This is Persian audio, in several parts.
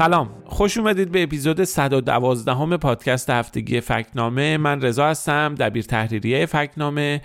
سلام. خوش اومدید به اپیزود 112 همه پادکست هفتگی فکنامه. من رضا هستم دبیر تحریریه فکنامه.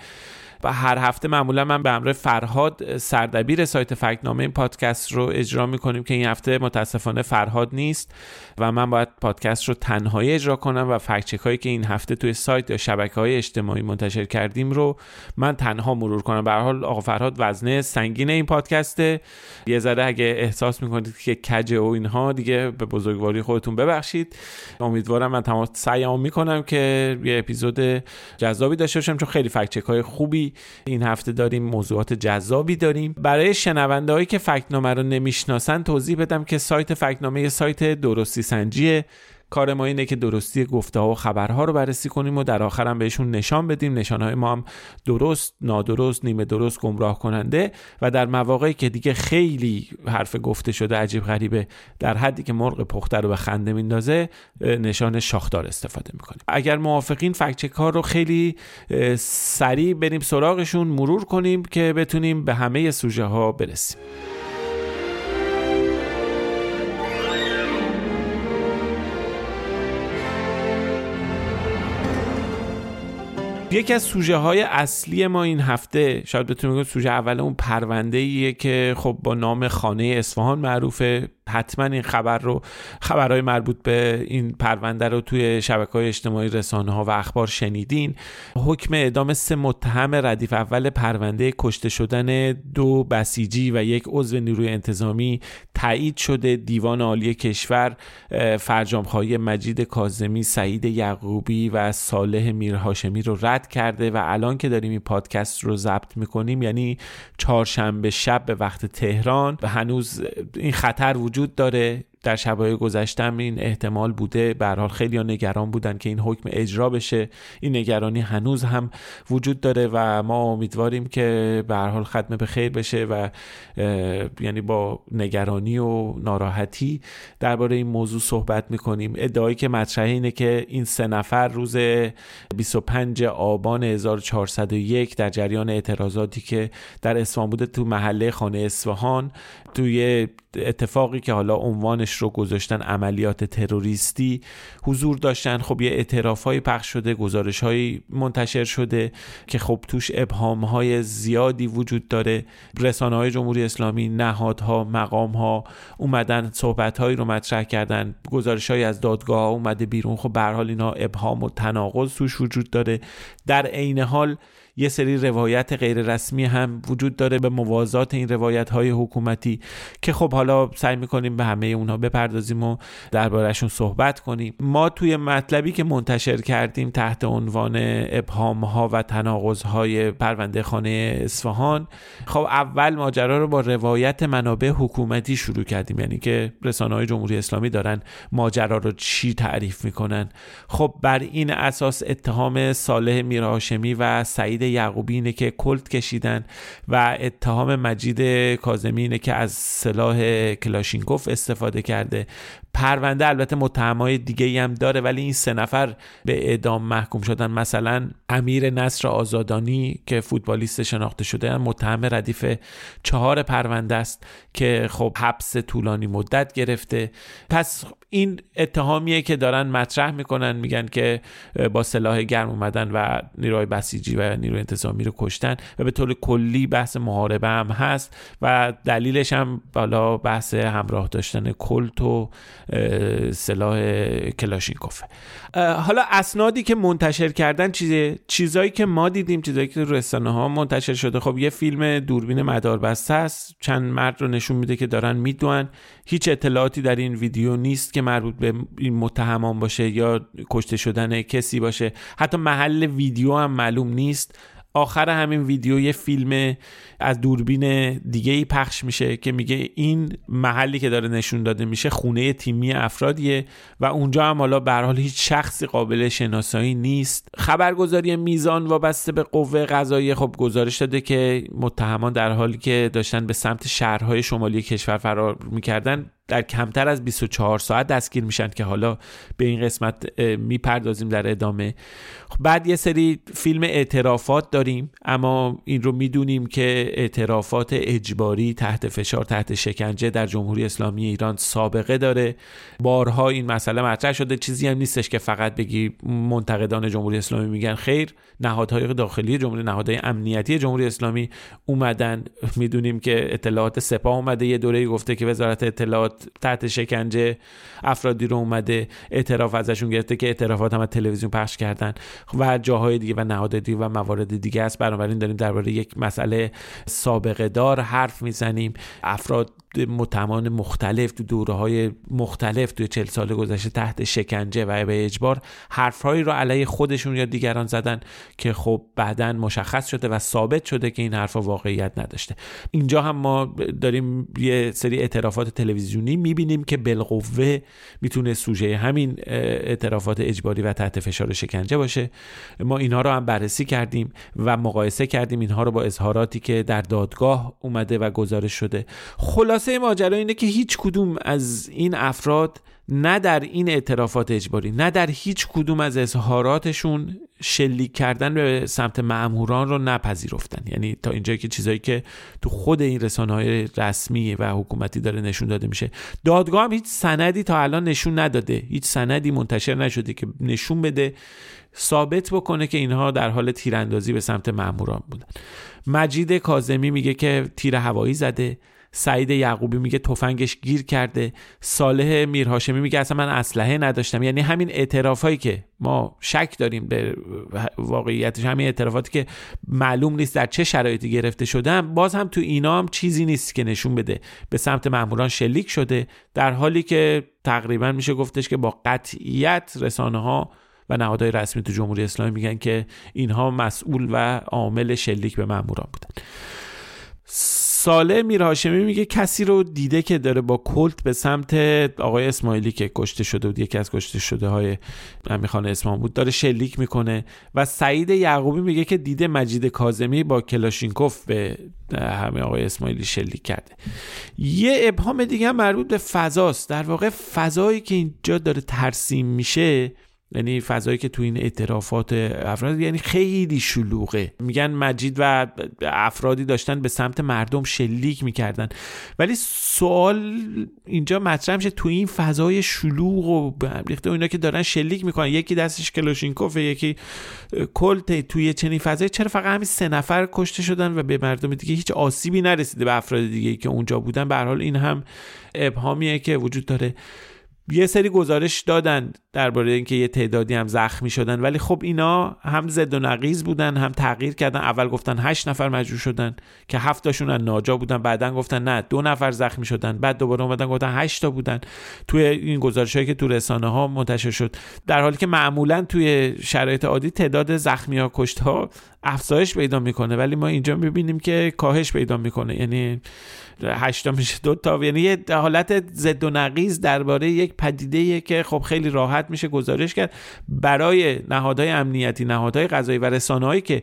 و هر هفته معمولا من به امر فرهاد سردبیر سایت فکنامه این پادکست رو اجرا می‌کنیم که این هفته متاسفانه فرهاد نیست و من باید پادکست رو تنهایی اجرا کنم و فکچک هایی که این هفته توی سایت یا شبکه های اجتماعی منتشر کردیم رو من تنها مرور کنم. به حال آقا فرهاد وزنه سنگین این پادکسته. یه ذره اگه احساس می‌کنید که کجه و اینها دیگه به بزرگواری خودتون ببخشید. امیدوارم من تمام سعیمو می‌کنم که یه اپیزود جذابی داشته باشم چون خیلی فکچک های خوبی این هفته داریم موضوعات جذابی داریم. برای شنونده هایی که فکنامه رو نمی‌شناسن توضیح بدم که سایت فکنامه یه سایت درستی سنجیه کار ما اینه که درستی گفته ها و خبرها رو بررسی کنیم و در آخر هم بهشون نشان بدیم. نشانهای ما هم درست نادرست نیمه درست گمراه کننده و در مواقعی که دیگه خیلی حرف گفته شده عجیب غریبه در حدی که مرغ پخته رو به خنده میندازه نشان شاخدار استفاده می‌کنیم. اگر موافقین فکچک ها رو خیلی سریع بریم سراغشون مرور کنیم که بتونیم به همه سوژه ها برسیم. یکی از سوژه های اصلی ما این هفته شاید بتونیم بگیم سوژه اول اون پرونده ایه که خب با نام خانه اصفهان معروفه. حتما این خبر رو خبرهای مربوط به این پرونده رو توی شبکه های اجتماعی رسانه ها و اخبار شنیدین. حکم اعدام سه متهم ردیف اول پرونده کشته شدن دو بسیجی و یک عضو نیروی انتظامی تایید شده. دیوان عالی کشور فرجامخواهی مجید کازمی سعید یعقوبی و صالح میرهاشمی رو رد کرده و الان که داریم این پادکست رو ضبط می‌کنیم یعنی چهارشنبه شب به وقت تهران و هنوز این خطر وجود وجود داره در شبهای گذشتم این احتمال بوده. به حال خیلی نگران بودن که این حکم اجرا بشه. این نگرانی هنوز هم وجود داره و ما امیدواریم که به حال ختم به خیر بشه و یعنی با نگرانی و ناراحتی درباره این موضوع صحبت می‌کنیم. ادعایی که مطرحه اینه که این سه نفر روز 25 آبان 1401 در جریان اعتراضاتی که در اصفهان بوده تو محله خانه اصفهان توی اتفاقی که حالا عنوانش رو گذاشتن عملیات تروریستی حضور داشتن. خب یه اعتراف های پخش شده گزارش های منتشر شده که خب توش ابهام های زیادی وجود داره. رسانه های جمهوری اسلامی نهادها مقام ها اومدن صحبت هایی رو مطرح کردن. گزارش های از دادگاه ها اومده بیرون. خب به حال اینا ابهام و تناقض توش وجود داره. در عین حال یه سری روایت غیر رسمی هم وجود داره به موازات این روایت های حکومتی که خب حالا سعی می‌کنیم به همه اونها بپردازیم و دربارهشون صحبت کنیم. ما توی مطلبی که منتشر کردیم تحت عنوان ابهام ها و تناقض های پرونده خانه اصفهان خب اول ماجرا رو با روایت منابع حکومتی شروع کردیم. یعنی که رسانه های جمهوری اسلامی دارن ماجرا رو چی تعریف می‌کنن. خب بر این اساس اتهام صالح میرهاشمی و سعید یعقوبی اینه که کلت کشیدن و اتهام مجید کازمی اینه که از سلاح کلاشینکوف استفاده کرده. پرونده البته متهمای دیگه هم داره ولی این سه نفر به اعدام محکوم شدن. مثلا امیر نصر آزادانی که فوتبالیست شناخته شده متهم ردیف چهار پرونده است که خب حبس طولانی مدت گرفته. پس این اتهامیه که دارن مطرح می‌کنن میگن که با سلاح گرم اومدن و نیروی بسیجی و نیروی انتظامی رو کشتن و به طور کلی بحث محاربه هم هست و دلیلش هم بالا بحث همراه داشتن کلت و سلاح کلاشینکوفه حالا اسنادی که منتشر کردن چیزه چیزایی که ما دیدیم چیزایی که رسانه ها منتشر شده خب یه فیلم دوربین مداربسته است. چند مرد رو نشون میده که دارن می‌دونن هیچ اطلاعاتی در این ویدیو نیست که مربوط به این متهمان باشه یا کشته شدن کسی باشه. حتی محل ویدیو هم معلوم نیست. آخر همین ویدیو یه فیلم از دوربین دیگه ای پخش میشه که میگه این محلی که داره نشون داده میشه خونه تیمی افرادیه و اونجا هم حالا به حال هیچ شخصی قابل شناسایی نیست. خبرگزاری میزان وابسته به قوه قضاییه. خب گزارش داده که متهمان در حالی که داشتن به سمت شهرهای شمالی کشور فرار می‌کردن در کمتر از 24 ساعت دستگیر میشن که حالا به این قسمت می‌پردازیم در ادامه. خب، بعد یه سری فیلم اعترافات داریم اما این رو می‌دونیم که اعترافات اجباری تحت فشار تحت شکنجه در جمهوری اسلامی ایران سابقه داره. بارها این مسئله مطرح شده. چیزی هم نیستش که فقط بگی منتقدان جمهوری اسلامی میگن خیر. نهادهای داخلی جمهوری نهادهای امنیتی جمهوری اسلامی اومدن. می‌دونیم که اطلاعات سپاه اومده یه دوره گفته که وزارت اطلاعات تحت شکنجه افرادی رو اومده اعتراف ازشون گرفته که اعترافات هم تلویزیون پخش کردن. و جاهای دیگه و نهادهای دیگه و موارد دیگه است. بنابراین داریم درباره یک مسئله سابقه دار حرف می‌زنیم. افراد متمان مختلف تو دوره های مختلف توی چل سال گذشته تحت شکنجه و به اجبار حرفهایی رو علیه خودشون یا دیگران زدن که خب بعدا مشخص شده و ثابت شده که این حرفها واقعیت نداشته. اینجا هم ما داریم یه سری اعترافات تلویزیونی می‌بینیم که بالقوه می‌تونه سوژه همین اعترافات اجباری و تحت فشار شکنجه باشه. ما اینها رو هم بررسی کردیم و مقایسه کردیم. اینها رو با اظهاراتی که در دادگاه اومده و گزارش شده. خلاصه ماجرا اینه که هیچ کدوم از این افراد نه در این اعترافات اجباری نه در هیچ کدوم از اظهاراتشون شلیک کردن به سمت معموران رو نپذیرفتن. یعنی تا اینجایی که چیزایی که تو خود این رسانه های رسمی و حکومتی داره نشون داده میشه. دادگاه هم هیچ سندی تا الان نشون نداده. هیچ سندی منتشر نشده که نشون بده ثابت بکنه که اینها در حال تیراندازی به سمت معموران بودن. مجید کازمی میگه که تیر هوایی زده. سعید یعقوبی میگه تفنگش گیر کرده. صالح میرهاشمی میگه اصلا من اسلحه نداشتم. یعنی همین اعترافایی که ما شک داریم به واقعیتش همین اعترافاتی که معلوم نیست در چه شرایطی گرفته شدن باز هم تو اینا هم چیزی نیست که نشون بده. به سمت ماموران شلیک شده. در حالی که تقریبا میشه گفتش که با قطعیت رسانه ها و نهادهای رسمی تو جمهوری اسلامی میگن که اینها مسئول و عامل شلیک به ماموران بودن. ساله میرهاشمی میگه کسی رو دیده که داره با کلت به سمت آقای اسماعیلی که کشته شده بود یکی از کشته شده های امیرخان اسمان بود داره شلیک می‌کنه و سعید یعقوبی میگه که دیده مجید کازمی با کلاشینکوف به همه آقای اسماعیلی شلیک کرده. یه ابهام دیگه مربوط به فضاست. در واقع فضایی که اینجا داره ترسیم میشه یعنی فضایی که تو این اعترافات افراد یعنی خیلی شلوغه. میگن مجید و افرادی داشتن به سمت مردم شلیک می‌کردن. ولی سوال اینجا مطرح میشه تو این فضای شلوغ و ریخته اینا که دارن شلیک می‌کنن. یکی دستش کلاشینکوف یکی کلت توی چنین فضایی. چرا فقط همین سه نفر کشته شدن و به مردم دیگه هیچ آسیبی نرسیده به افراد دیگه که اونجا بودن؟ به حال این هم ابهامیه که وجود داره. یه سری گزارش دادن. درباره اینکه یه تعدادی هم زخمی شدن. ولی خب اینا هم زد و نقیز بودن هم تغییر کردن. اول گفتن هشت نفر مجروح شدن که هفتاشون از ناجا بودن. بعدا گفتن نه دو نفر زخمی شدن. بعد دوباره اومدن گفتن هشت تا بودن. توی این گزارش هایی که تو رسانه ها منتشر شد. در حالی که معمولا توی شرایط عادی تعداد زخمی ها کشت ها افزایش پیدا می‌کنه. ولی ما اینجا می‌بینیم که کاهش پیدا می‌کنه. یعنی هشتا میشه دو تا. یعنی یه حالت زد و نقیز درباره یک پدیده که خب خیلی راحت میشه گزارش کرد. برای نهادهای امنیتی نهادهای قضایی و رسانه‌هایی که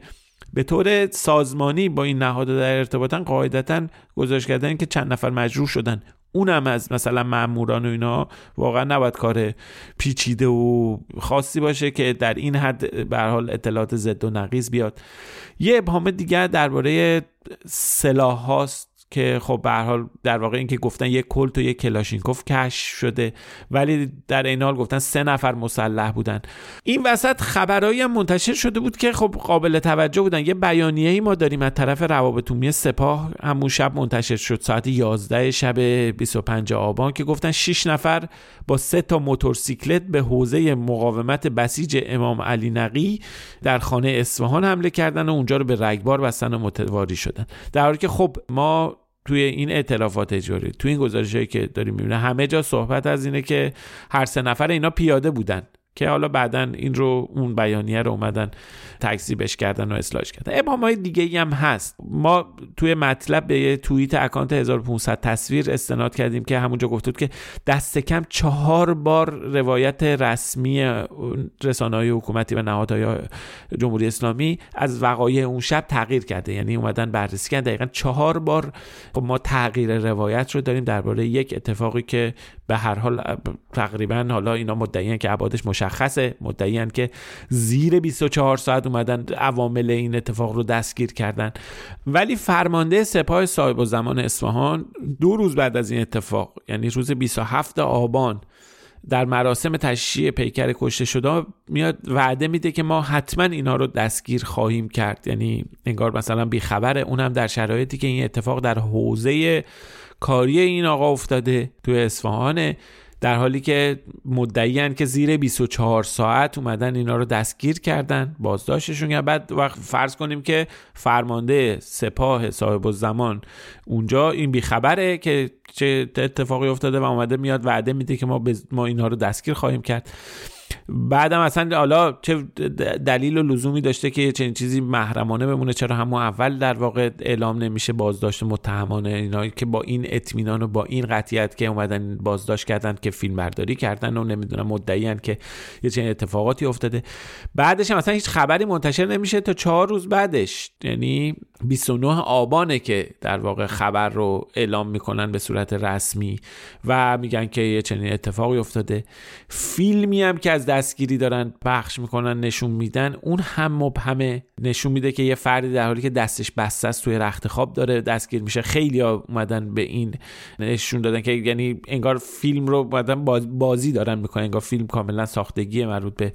به طور سازمانی با این نهادها در ارتباطن قاعدتا گزارش کردن که چند نفر مجروح شدن. اونم از مثلا ماموران و اینا واقعا نباید کار پیچیده و خاصی باشه که در این حد به حال اطلاعات زد و نقیز بیاد. یه ابهام دیگر درباره سلاح هاست که خب به حال در واقع اینکه گفتن یک کلت و یک کلاشینکوف کشف شده ولی در این حال گفتن سه نفر مسلح بودن. این وسط خبرایی هم منتشر شده بود که خب قابل توجه بودن. یه بیانیه ای ما داریم از طرف روابط عمومی سپاه. همون شب منتشر شد ساعت 11 شب 25 آبان که گفتن 6 نفر با سه تا موتورسیکلت به حوزه مقاومت بسیج امام علی نقی در خانه اصفهان حمله کردن و اونجا رو به رگبار بستن و متواری شدن. در حالی که خب ما توی این اعتلافات اجاری توی این گزارش که داریم می‌بینه همه جا صحبت از اینه که هر سه نفر اینا پیاده بودن. که حالا بعدا این رو اون بیانیه رو اومدن تکذیبش کردن و اصلاحش کردن. ابهام های دیگه هم هست. ما توی مطلب به یه توییت اکانت 1500 تصویر استناد کردیم که همونجا گفته بود که دست کم چهار بار روایت رسمی رسانه های حکومتی و نهادهای جمهوری اسلامی از وقایع اون شب تغییر کرده. یعنی اومدن بررسی کردن. دقیقا چهار بار خب ما تغییر روایت رو داریم درباره یک اتفاقی که به هر حال تقریبا حالا اینا مدعیان که ابعادش مشخصه مدعیان که زیر 24 ساعت اومدن عوامل این اتفاق رو دستگیر کردن. ولی فرمانده سپاه صاحب و زمان اصفهان دو روز بعد از این اتفاق یعنی روز 27 آبان در مراسم تشییع پیکر کشته شده میاد وعده میده که ما حتما اینا رو دستگیر خواهیم کرد. یعنی انگار مثلا بیخبره اونم در شرایطی که این اتفاق در حوزه کاری این آقا افتاده تو اصفهانه. در حالی که مدعیان که زیر 24 ساعت اومدن اینا رو دستگیر کردن بازداشتشون کردن بعد وقت فرض کنیم که فرمانده سپاه صاحب الزمان اونجا این بیخبره که چه اتفاقی افتاده و اومده میاد وعده میده که ما, ما اینها رو دستگیر خواهیم کرد. بعدم اصلا حالا چه دلیل و لزومی داشته که چنین چیزی محرمانه بمونه؟ چرا همون اول در واقع اعلام نمیشه بازداشت متهمانه اینا که با این اطمینان و با این قطعیت که اومدن بازداشت کردن که فیلم برداری کردن و نمی‌دونم مدعیان که یه چنین اتفاقاتی افتاده. بعدش هم اصلا هیچ خبری منتشر نمیشه تا چهار روز بعدش. یعنی 29 آبانه که در واقع خبر رو اعلام می‌کنن به صورت رسمی و میگن که یه چنین اتفاقی افتاده. فیلمی هم که دستگیری دارن بخش می‌کنن نشون میدن. اون هم مبهمه نشون میده که یه فردی در حالی که دستش بسته است توی رخت خواب داره دستگیر میشه. خیلی ها اومدن به این نشون دادن که یعنی انگار فیلم رو اومدن بازی دارن می‌کنن. انگار فیلم کاملا ساختگی مربوط به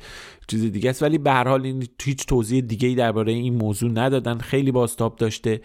چیز دیگه است. ولی به هر حال این هیچ توضیح دیگه ای درباره این موضوع ندادن. خیلی باستاب داشته.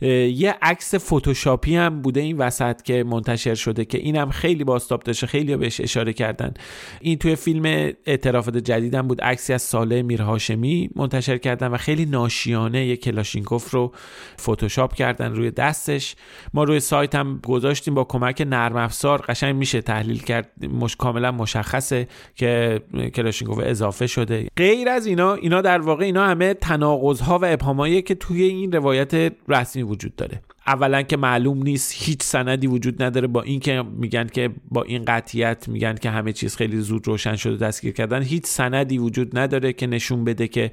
یه عکس فتوشاپی هم بوده این وسط که منتشر شده که اینم خیلی باستاب داشته. خیلی بهش اشاره کردن. این توی فیلم اعترافات جدیدم بود. عکسی از ساله میرهاشمی منتشر کردن و خیلی ناشیانه یه کلاشینکوف رو فتوشاپ کردن روی دستش. ما روی سایت هم گذاشتیم با کمک نرم افزار. قشنگ میشه تحلیل کرد. مش کاملا مشخصه که کلاشینکوف اضافه شده. غیر از اینا اینا در واقع اینا همه تناقض و ابهامایی که توی این روایت رسمی وجود داره. اولا که معلوم نیست هیچ سندی وجود نداره با اینکه میگن که با این قطیت میگن که همه چیز خیلی زود روشن شده دستگیر کردن. هیچ سندی وجود نداره که نشون بده که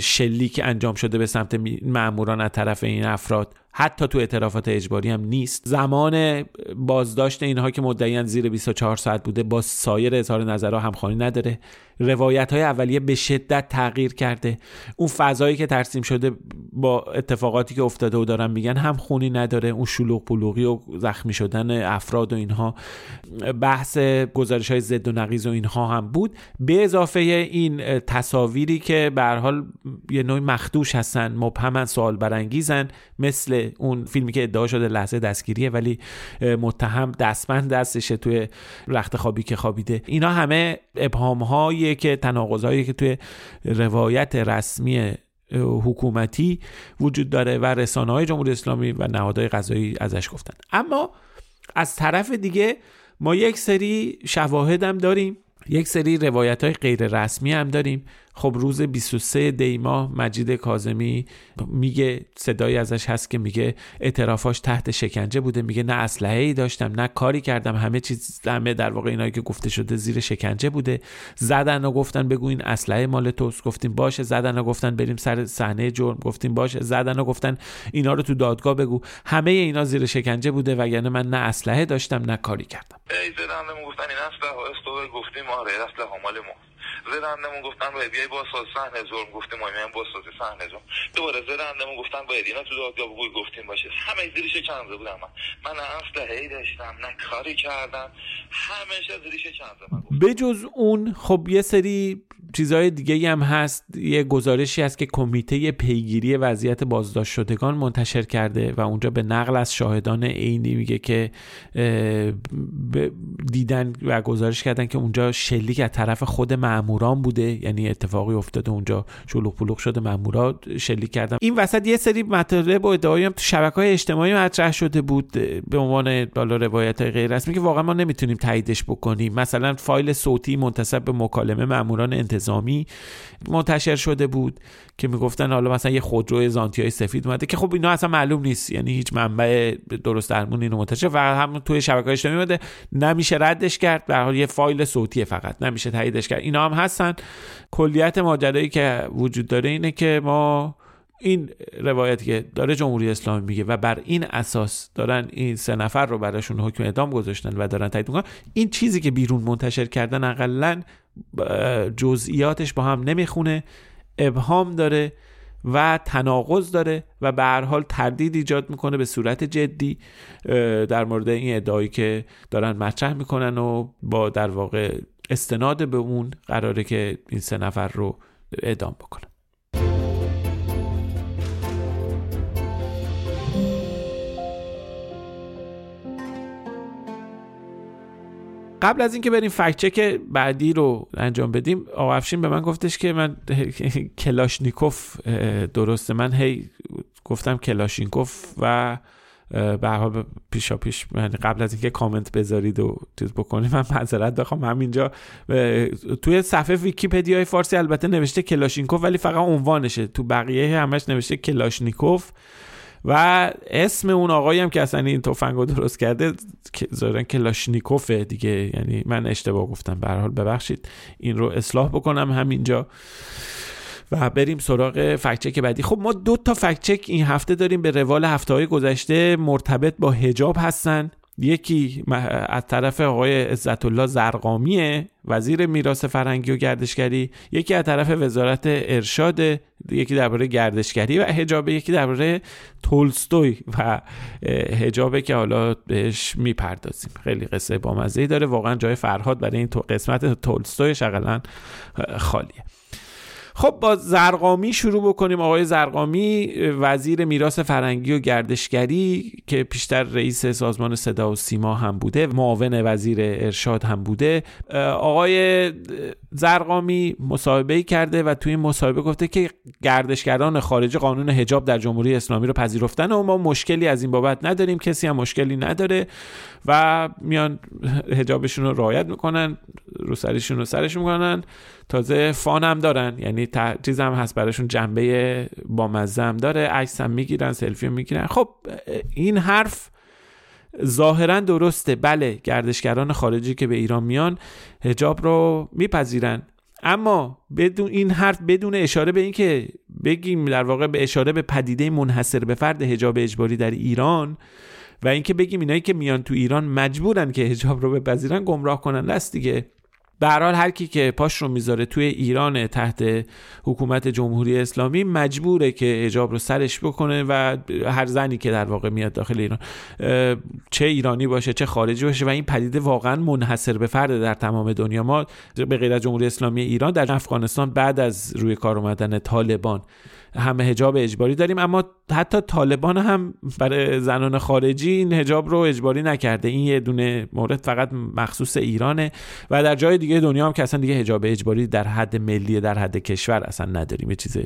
شلیک انجام شده به سمت ماموران از طرف این افراد. حتی تو اعترافات اجباری هم نیست. زمان بازداشت اینها که مدعیان زیر 24 ساعت بوده با سایر اظهار نظرها همخوانی نداره. روایت های اولیه به شدت تغییر کرده. اون فضایی که ترسیم شده با اتفاقاتی که افتاده و دارن میگن هم خونی نداره اون شلوغ بلوغی و زخمی شدن افراد و اینها. بحث گزارش های زد و نقیز و اینها هم بود. به اضافه این تصاویری که به حال یه نوع مخدوش هستن مبهمن سوال برانگیزن مثل اون فیلمی که ادعا شده لحظه دستگیریه ولی متهم دستمند دستشه توی رخت خوابی که خوابیده. اینا همه ابهام های که تناقض که توی روایت رسمی حکومتی وجود داره و رسانه های جمهوری اسلامی و نهادهای قضایی ازش گفتن. اما از طرف دیگه ما یک سری شواهد هم داریم یک سری روایت های غیر رسمی هم داریم خب روز 23 دی ماه مجید کازمی میگه صدایی ازش هست که میگه اعترافاش تحت شکنجه بوده. میگه نه اسلحه ای داشتم نه کاری کردم. همه چیز همه در واقع اینایی که گفته شده زیر شکنجه بوده. زدن و گفتن بگو این اسلحه مال توست. گفتیم باشه. زدن و گفتن بریم سر صحنه جرم. گفتیم باشه. زدن و گفتن اینا رو تو دادگاه بگو. همه اینا زیر شکنجه بوده وگرنه من نه اسلحه داشتم نه کاری کردم. ای زدن گفتن این اسلحه گفتیم آره اسلحه مال ما. زدندمون گفتن باید بیای بازسازی صحنه ظلم. گفتیم ما میایم بازسازی صحنه ظلم. دوباره زدندمون گفتن باید اینا تو دادگاه گفتیم باشه. همه زیرش چند بودم من من نه داشتم. نه کاری کردم. همیشه زیرش چند من بجز اون خب یه سری چیزهای دیگه هم هست. یه گزارشی هست که کمیته پیگیری وضعیت بازداشت شدگان منتشر کرده و اونجا به نقل از شاهدان عینی میگه که دیدن و گزارش کردن که اونجا شلیک از طرف خود ماموران بوده. یعنی اتفاقی افتاده اونجا شلوغ پلوغ شده مامورا شلیک کردن. این وسط یه سری مطالب و ادعایی هم تو شبکه های اجتماعی مطرح شده بود به عنوان بالا روایت های غیر رسمی که واقعا ما نمی‌تونیم تاییدش بکنیم. مثلا فایل صوتی منتسب به مکالمه ماموران انتظامی منتشر شده بود که می‌گفتن حالا مثلا یه خودرو زانتی سفید اومده که خب اینا اصلا معلوم نیست یعنی هیچ منبع درست درمون اینو منتشر و هم توی شبکه اجتماعی اومده. نمیشه ردش کرد به حال یه فایل صوتی فقط نمیشه تاییدش کرد. اینا هم هستن. کلیت ماجرایی که وجود داره اینه که ما این روایتی که داره جمهوری اسلامی میگه و بر این اساس دارن این سه نفر رو براشون حکم اعدام گذاشتن و دارن تایید می‌کنن این چیزی که بیرون منتشر کردن اقلا جزئیاتش با هم نمی‌خونه ابهام داره و تناقض داره و به هر حال تردید ایجاد می‌کنه به صورت جدی در مورد این ادعایی که دارن مطرح می‌کنن و با در واقع استناد به اون قراره که این سه نفر رو اعدام بکنن. قبل از اینکه بریم فکت چک بعدی رو انجام بدیم آقا افشین به من گفتش که من کلاشنیکوف درسته. من هی گفتم کلاشینکوف و به حال پیشا پیش یعنی قبل از اینکه کامنت بذارید و چیز بکنید من معذرت بخوام همینجا توی صفحه ویکیپدیای فارسی البته نوشته کلاشینکوف ولی فقط عنوانشه. تو بقیه همش نوشته کلاشنیکوف. و اسم اون آقایی هم که اصلا این تفنگ درست کرده ظاهرا کلاشنیکوفه دیگه. یعنی من اشتباه گفتم. به حال ببخشید این رو اصلاح بکنم همینجا و بریم سراغ فکچک بعدی. خب ما دو تا فکچک این هفته داریم. به روال هفته های گذشته مرتبط با هجاب هستن. یکی از طرف آقای عزت الله زرقامیه وزیر میراث فرهنگی و گردشگری یکی از طرف وزارت ارشاد یکی درباره گردشگری و حجاب یکی درباره تولستوی و حجابه که حالا بهش می‌پردازیم. خیلی قصه بامزه داره. واقعا جای فرهاد برای این قسمت تولستوی شغلا خالیه. خب با زرقامی شروع بکنیم. آقای زرقامی وزیر میراث فرنگی و گردشگری که پیشتر رئیس سازمان صدا و سیما هم بوده معاون وزیر ارشاد هم بوده. آقای زرقامی مصاحبه کرده و توی این مصاحبه گفته که گردشگران خارج قانون حجاب در جمهوری اسلامی رو پذیرفتن و ما مشکلی از این بابت نداریم. کسی هم مشکلی نداره و میان حجابشون رو رعایت می‌کنن رو سرشون رو سرش می‌کنن. تازه فان هم دارن. یعنی چیز هم هست براشون جنبه با مزه هم داره. عکس هم می‌گیرن سلفی هم می‌گیرن. خب این حرف ظاهرا درسته. بله گردشگران خارجی که به ایران میان هجاب رو میپذیرن. اما بدون این حرف بدون اشاره به اینکه بگیم در واقع به اشاره به پدیده منحصر به فرد هجاب اجباری در ایران و اینکه بگیم اینایی که میان تو ایران مجبورن که هجاب رو بپذیرن گمراه کنن است دیگه. به حال هر کی که پاش رو می‌ذاره توی ایران تحت حکومت جمهوری اسلامی مجبوره که اجاب رو سرش بکنه و هر زنی که در واقع میاد داخل ایران چه ایرانی باشه چه خارجی باشه و این پدیده واقعا منحصر به فرد در تمام دنیا. ما به غیر از جمهوری اسلامی ایران در افغانستان بعد از روی کار اومدن طالبان همه هجاب اجباری داریم اما حتی طالبان هم برای زنان خارجی این هجاب رو اجباری نکرده. این یه دونه مورد فقط مخصوص ایرانه و در جای دیگه دنیا هم که اصلا دیگه هجاب اجباری در حد ملی در حد کشور اصلا نداریم یه چیز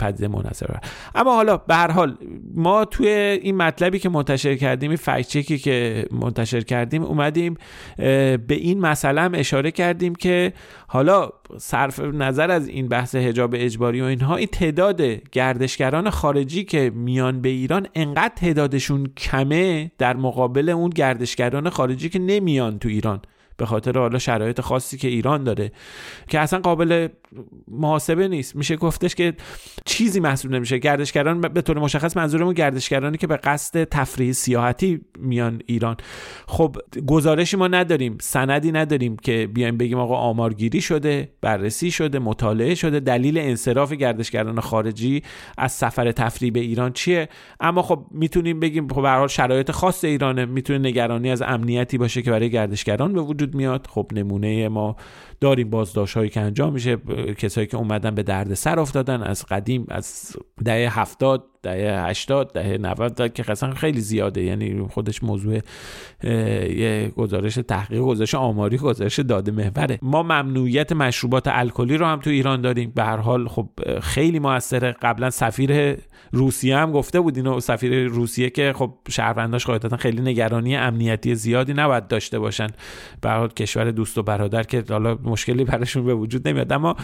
پدیده منحصر اما حالا به هر حال ما توی این مطلبی که منتشر کردیم این فکچکی که منتشر کردیم اومدیم به این مسئله هم اشاره کردیم که حالا صرف نظر از این بحث هجاب اجباری و اینها این تعداد گردشگران خارجی که میان به ایران انقدر تعدادشون کمه در مقابل اون گردشگران خارجی که نمیان تو ایران به خاطر حالا شرایط خاصی که ایران داره که اصلا قابل محاسبه نیست. میشه گفتش که چیزی محسوب نمیشه. گردشگران به طور مشخص منظورمون گردشگرانی که به قصد تفریح سیاحتی میان ایران. خب گزارشی ما نداریم سندی نداریم که بیایم بگیم آقا آمارگیری شده بررسی شده مطالعه شده. دلیل انصراف گردشگران خارجی از سفر تفریح به ایران چیه؟ اما خب می‌تونیم بگیم خب به حال شرایط خاص ایرانه. می‌تونه نگرانی از امنیتی باشه که برای گردشگران به وجود میاد. خب نمونه ما داریم بازداشت هایی که انجام میشه. کسایی که اومدن به درد سر افتادن از قدیم از دهه هفتاد دهه 80 دهه 90 که قصلا خیلی زیاده. یعنی خودش موضوع یه گزارش تحقیق گزارش آماری گزارش داده محوره. ما ممنوعیت مشروبات الکلی رو هم تو ایران داریم. به هر حال خب خیلی موثره. قبلا سفیر روسیه هم گفته بود اینو سفیر روسیه که خب شهرونداش قاعدتا خیلی نگرانی امنیتی زیادی نباید داشته باشن. به حال کشور دوست و برادر که حالا مشکلی براشون به وجود نمیاد. اما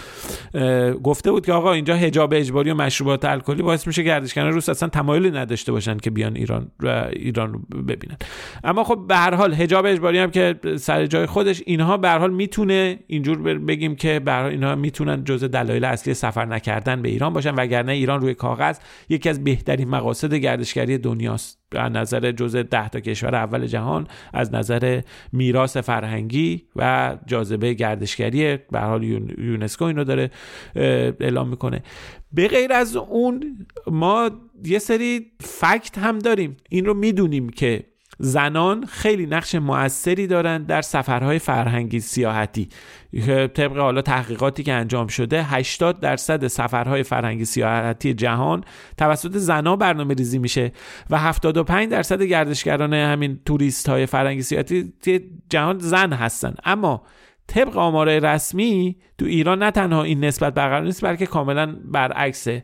گفته بود که آقا اینجا حجاب اجباری و مشروبات الکلی باعث میشه گردشگران روس اصلا تمایلی نداشته باشن که بیان ایران و ایران رو ببینن. اما خب به هر حال حجاب اجباری هم که سر جای خودش اینها به هر حال می‌تونه اینجور بگیم که به اینها می‌تونن جزء دلایل اصلی سفر نکردن به ایران باشن وگرنه ایران روی کاغذ یکی از بهترین مقاصد گردشگری دنیاست. از نظر جزء ده تا کشور اول جهان از نظر میراث فرهنگی و جاذبه گردشگری به حال یونسکو اینو داره اعلام می‌کنه. به غیر از اون ما یه سری فکت هم داریم. این رو می‌دونیم که زنان خیلی نقش موثری دارند در سفرهای فرهنگی سیاحتی. طبق حالا تحقیقاتی که انجام شده 80 درصد سفرهای فرهنگی سیاحتی جهان توسط زنان برنامه ریزی میشه و 75 درصد گردشگران همین توریست های فرهنگی سیاحتی جهان زن هستن. اما طبق آمارای رسمی تو ایران نه تنها این نسبت برقرار نیست بلکه کاملا برعکسه.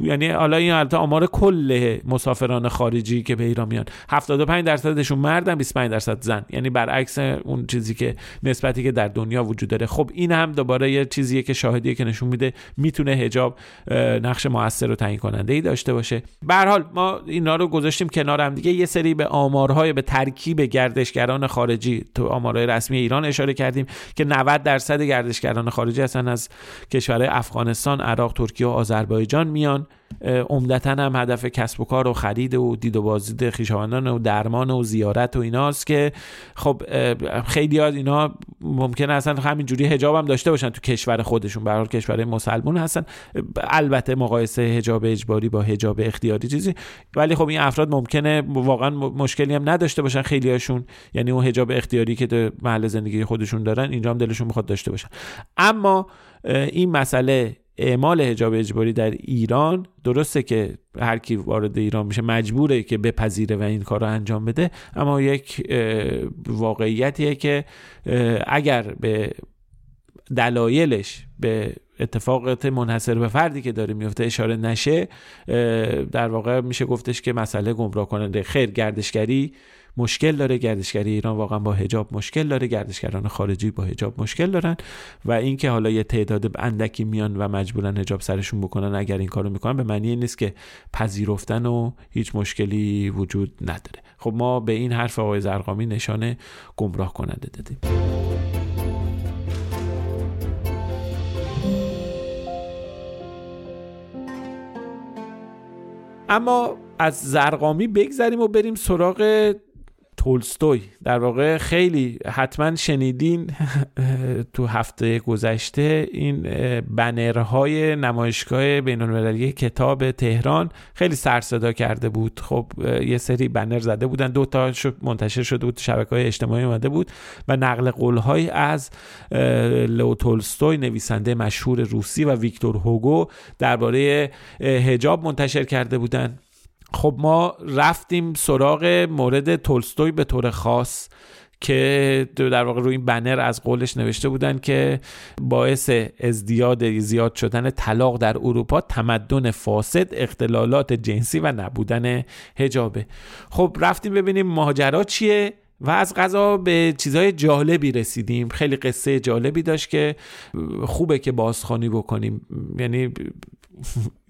یعنی حالا این البته آمار کل مسافران خارجی که به ایران میان. 75 درصدشون مردن 25 درصد زن. یعنی برعکس اون چیزی که نسبتی که در دنیا وجود داره. خب این هم دوباره یه چیزیه که شاهدیه که نشون میده می‌تونه حجاب نقش موثر و تعیین کننده ای داشته باشه. به حال ما اینا رو گذاشتیم کنار هم دیگه. یه سری به آمارهای به ترکیب گردشگران خارجی تو آمارهای رسمی ایران اشاره کردیم که 90 درصد گردشگران خارجی هستن از کشورهای افغانستان، عراق، ترکیه و آذربایجان میان. عمدتا هم هدف کسب و کار و خرید و دید و بازدید خویشاوندان و درمان و زیارت و ایناست که خب خیلی از اینا ممکنه اصلا همینجوری حجاب هم داشته باشن تو کشور خودشون. به حال کشور مسلمون هستن. البته مقایسه حجاب اجباری با حجاب اختیاری چیزی. ولی خب این افراد ممکنه واقعا مشکلی هم نداشته باشن خیلی هاشون یعنی اون حجاب اختیاری که محل زندگی خودشون دارن اینجا هم دلشون می‌خواد داشته باشن. اما این مسئله اعمال حجاب اجباری در ایران درسته که هر کی وارد ایران میشه مجبوره که بپذیره و این کار رو انجام بده اما یک واقعیتیه که اگر به دلایلش به اتفاقات منحصر به فردی که داره میفته اشاره نشه در واقع میشه گفتش که مسئله گمراه کننده خیر گردشگری مشکل داره گردشگری ایران واقعا با حجاب مشکل داره گردشگران خارجی با حجاب مشکل دارن و اینکه حالا یه تعداد اندکی میان و مجبورن حجاب سرشون بکنن اگر این کارو می‌کنن به معنی نیست که پذیرفتن و هیچ مشکلی وجود نداره. خب ما به این حرف آقای زرقامی نشانه گمراه کننده دادیم. اما از زرقامی بگذریم و بریم سراغ تولستوی. در واقع خیلی حتما شنیدین تو هفته گذشته این بنرهای نمایشگاه بین المللی کتاب تهران خیلی سر صدا کرده بود. خب یه سری بنر زده بودن. دو تا منتشر شده بود شبکه های اجتماعی اومده بود و نقل قولهایی از لو تولستوی نویسنده مشهور روسی و ویکتور هوگو درباره حجاب منتشر کرده بودن. خب ما رفتیم سراغ مورد تولستوی به طور خاص که در واقع روی این بنر از قولش نوشته بودن که باعث ازدیاد زیاد شدن طلاق در اروپا تمدن فاسد اختلالات جنسی و نبودن هجابه خب رفتیم ببینیم ماجرا چیه و از غذا به چیزهای جالبی رسیدیم. خیلی قصه جالبی داشت که خوبه که بازخوانی بکنیم. یعنی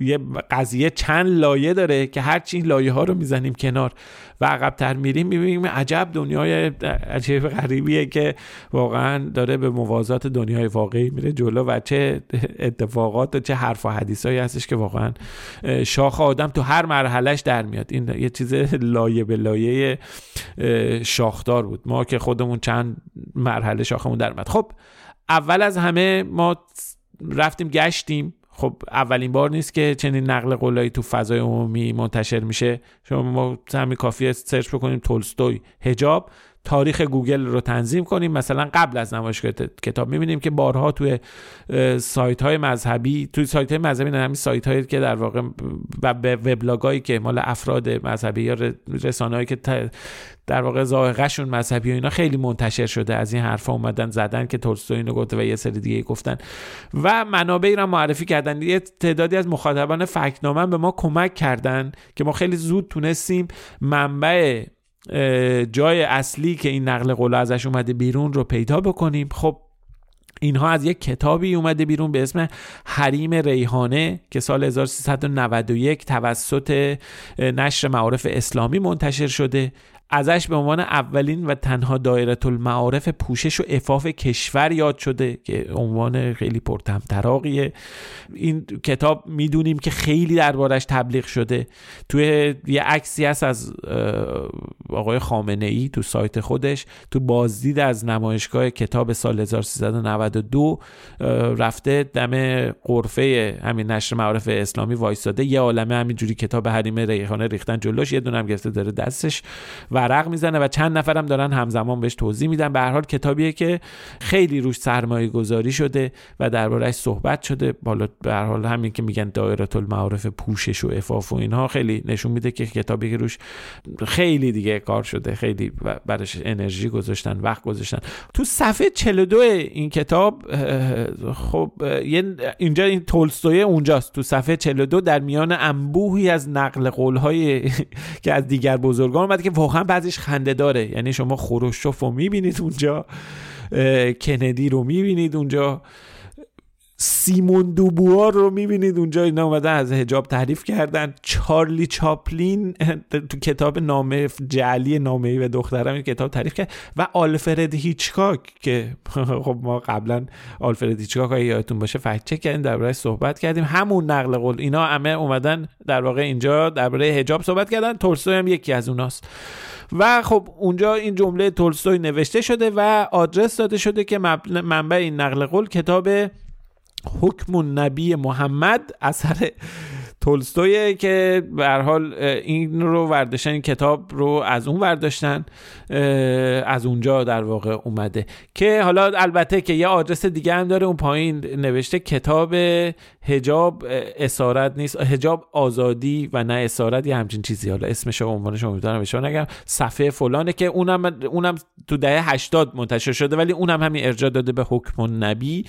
یه قضیه چند لایه داره که هرچی این لایه ها رو می‌زنیم کنار و عقبتر میریم می‌بینیم عجب دنیای عجیب غریبیه که واقعا داره به موازات دنیای واقعی میره جلو و چه اتفاقات و چه حرف و حدیثایی هستش که واقعا شاخ آدم تو هر مرحلهش در میاد. این یه چیز لایه به لایه شاخدار بود. ما که خودمون چند مرحله شاخمون در میاد. خب اول از همه ما رفتیم گشتیم. خب اولین بار نیست که چنین نقل قولایی تو فضای عمومی منتشر میشه. شما ما همین کافیه search بکنیم تولستوی حجاب تاریخ گوگل رو تنظیم کنیم. مثلا قبل از نمایشگاه کتاب می‌بینیم که بارها توی سایت های مذهبی توی سایت های مذهبی نه همین سایت هایی که در واقع و وبلاگایی که مال افراد مذهبی یا رسانه‌ای که در واقع ذائقه‌شون مذهبی و اینا خیلی منتشر شده. از این حرفا اومدن زدن که تولستوی اینو گفته و یه سری دیگه گفتن. و منابعی را معرفی کردن. یه تعدادی از مخاطبان فکنامه به ما کمک کردن که ما خیلی زود تونستیم منبع جای اصلی که این نقل قول ازش اومده بیرون رو پیدا بکنیم. خب اینها از یک کتابی اومده بیرون به اسم حریم ریحانه که سال 1391 توسط نشر معارف اسلامی منتشر شده. ازش به عنوان اولین و تنها دایره المعارف پوشش و افاف کشور یاد شده که عنوان خیلی پرتمطراقیه این کتاب می‌دونیم که خیلی دربارش تبلیغ شده. توی یه عکسی هست از آقای خامنه ای تو سایت خودش. تو بازدید از نمایشگاه کتاب سال 1392 رفته دم قرفه همین نشر معارف اسلامی وایستاده. یه عالمه همینجوری کتاب حریم ریحانه ریختن جلوش. یه دونه هم گرفته داره دستش. ورق می‌زنه و چند نفرم دارن همزمان بهش توضیح میدن. به هر حال کتابیه که خیلی روش سرمایه گذاری شده و دربارهش صحبت شده. بالا به هر حال همین که میگن دایره المعارف پوشش و افاف و اینها خیلی نشون میده که کتابی که روش خیلی دیگه کار شده. خیلی برش انرژی گذاشتن وقت گذاشتن. تو صفحه 42 این کتاب خب اینجا این تولستوی اونجاست. تو صفحه 42 در میان انبوهی از نقل قول که از دیگر بزرگان اومده که واقعا بعضیش خنده داره. یعنی شما خروشوف رو می‌بینید اونجا کندی رو می‌بینید اونجا سیمون دوبوار رو می‌بینید اونجا. اینا اومدن از هجاب تعریف کردن. چارلی چاپلین تو کتاب نامه جعلی نامه و دخترم این کتاب تعریف کرد. و آلفرد هیچکاک که خب ما قبلا آلفرد هیچکاک های یادتون باشه فکت چک کردیم درباره صحبت کردیم. همون نقل قول. اینا همه اومدن در واقع اینجا درباره هجاب صحبت کردن. تولستوی هم یکی از اوناست. و خب اونجا این جمله تولستوی نوشته شده و آدرس داده شده که منبع این نقل قول کتاب حکم نبی محمد اثر تولستوی که به حال این رو ورداشتن کتاب رو از اون ورداشتن از اونجا در واقع اومده. که حالا البته که یه آدرس دیگه هم داره اون پایین نوشته کتاب هجاب اسارت نیست. هجاب آزادی و نه اسارت یه همچین چیزی. حالا اسمش و عنوانش امیدوارم اشاره نگم. صفحه فلانه که اونم اونم تو دهه 80 منتشر شده ولی اونم همین ارجاع داده به حکم نبی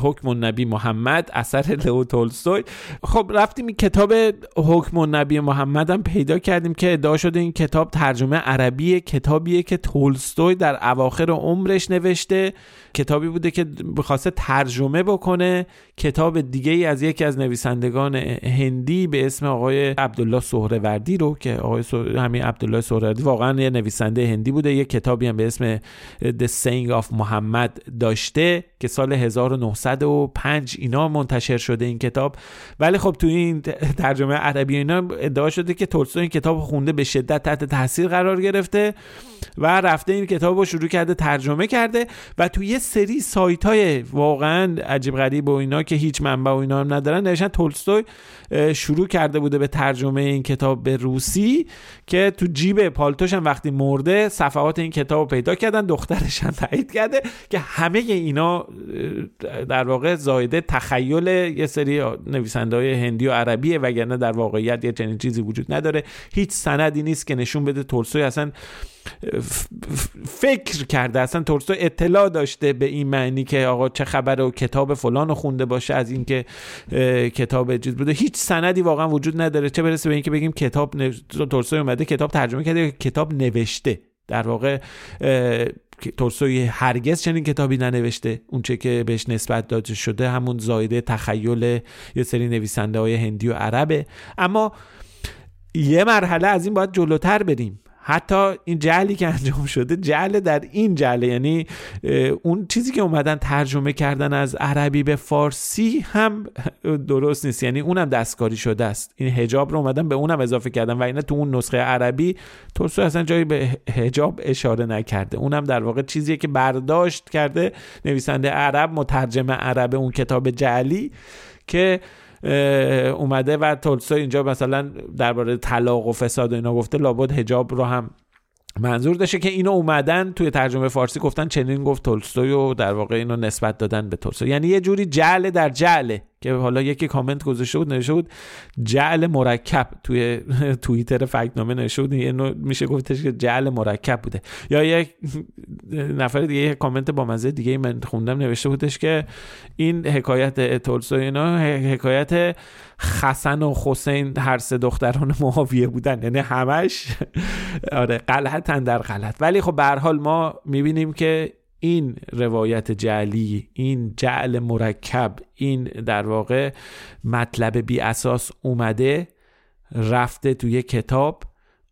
حکم نبی محمد اثر لئو تولستوی. خب رفتیم این کتاب حکم نبی محمد هم پیدا کردیم که ادعا شده این کتاب ترجمه عربی کتابیه که تولستوی در اواخر عمرش نوشته. کتابی بوده که خواسته ترجمه بکنه. کتاب دیگه ای از یکی از نویسندگان هندی به اسم آقای عبدالله سهروردی رو که آقای همین عبدالله سهروردی واقعا یه نویسنده هندی بوده یه کتابی هم به اسم The Saying of محمد داشته که سال 1905 اینا منتشر شده این کتاب. ولی خب تو این ترجمه عربی اینا ادعا شده که تولستوی این کتاب خونده به شدت تحت تاثیر قرار گرفته و رفته این کتاب رو شروع کرده ترجمه کرده و تو یه سری سایت های واقعا عجیب غریب و اینا که هیچ منبع و اینا هم ندارن. نوشتن تولستوی شروع کرده بوده به ترجمه این کتاب به روسی که تو جیب پالتوش هم وقتی مرده صفحات این کتاب رو پیدا کردن دخترش هم تایید کرده که همه اینا در واقع زایده تخیل یه سری نویسنده های هندی و عربیه وگرنه در واقعیت یه چنین چیزی وجود نداره. هیچ سندی نیست که نشون بده تولستوی اصلا فکر کرده. اصلا تولستوی اطلاع داشته به این معنی که آقا چه خبره و کتاب فلان رو خونده باشه از اینکه کتاب چیز بوده. هیچ سندی واقعا وجود نداره. چه برسه به اینکه بگیم کتاب تولستوی اومده کتاب ترجمه کرده کتاب نوشته. در واقع تولستوی هرگز چنین کتابی ننوشته. اونچه که بهش نسبت داده شده همون زایده تخیل یه سری نویسنده های هندی و عربه. اما یه مرحله از این باید جلوتر بریم. حتی این جعلی که انجام شده جعل در این جعل یعنی اون چیزی که اومدن ترجمه کردن از عربی به فارسی هم درست نیست. یعنی اونم دستکاری شده است. این هجاب رو اومدن به اونم اضافه کردن و اینا تو اون نسخه عربی ترسو اصلا جایی به هجاب اشاره نکرده. اونم در واقع چیزیه که برداشت کرده نویسنده عرب مترجم عرب اون کتاب جعلی که اومده و تولستوی اینجا مثلا درباره طلاق و فساد و اینا گفته لابد هجاب رو هم منظور داشته که اینو اومدن توی ترجمه فارسی گفتن چنین گفت تولستوی و در واقع اینو نسبت دادن به تولستوی. یعنی یه جوری جعل در جعله. که حالا یکی کامنت گذاشته بود نوشته بود جعل مرکب. توی توییتر فکنامه نوشته بود اینو میشه گفتش که جعل مرکب بوده. یا یک نفر دیگه یک کامنت با مزه دیگه من خوندم نوشته بودش که این حکایت تولستوی اینا حکایت خسن و حسین هر سه دختران معاویه بودن. یعنی همش آره غلطن در غلط. ولی خب به حال ما می‌بینیم که این روایت جعلی این جعل مرکب این در واقع مطلب بی اساس اومده رفته توی کتاب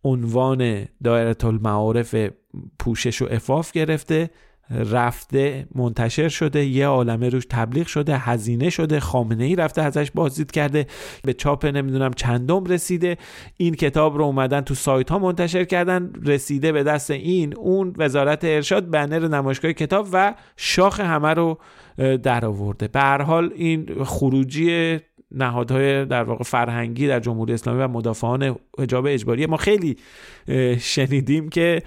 عنوان دایره المعارف پوشش و افاف گرفته رفته منتشر شده یه عالمه روش تبلیغ شده هزینه شده خامنه ای رفته ازش بازدید کرده به چاپ نمی‌دونم چندم رسیده. این کتاب رو اومدن تو سایت ها منتشر کردن رسیده به دست این اون وزارت ارشاد بنر نمایشگاه کتاب و شاخ همه رو در آورده به هر حال این خروجی نهادهای در واقع فرهنگی در جمهوری اسلامی و مدافعان حجاب اجباری ما خیلی شنیدیم که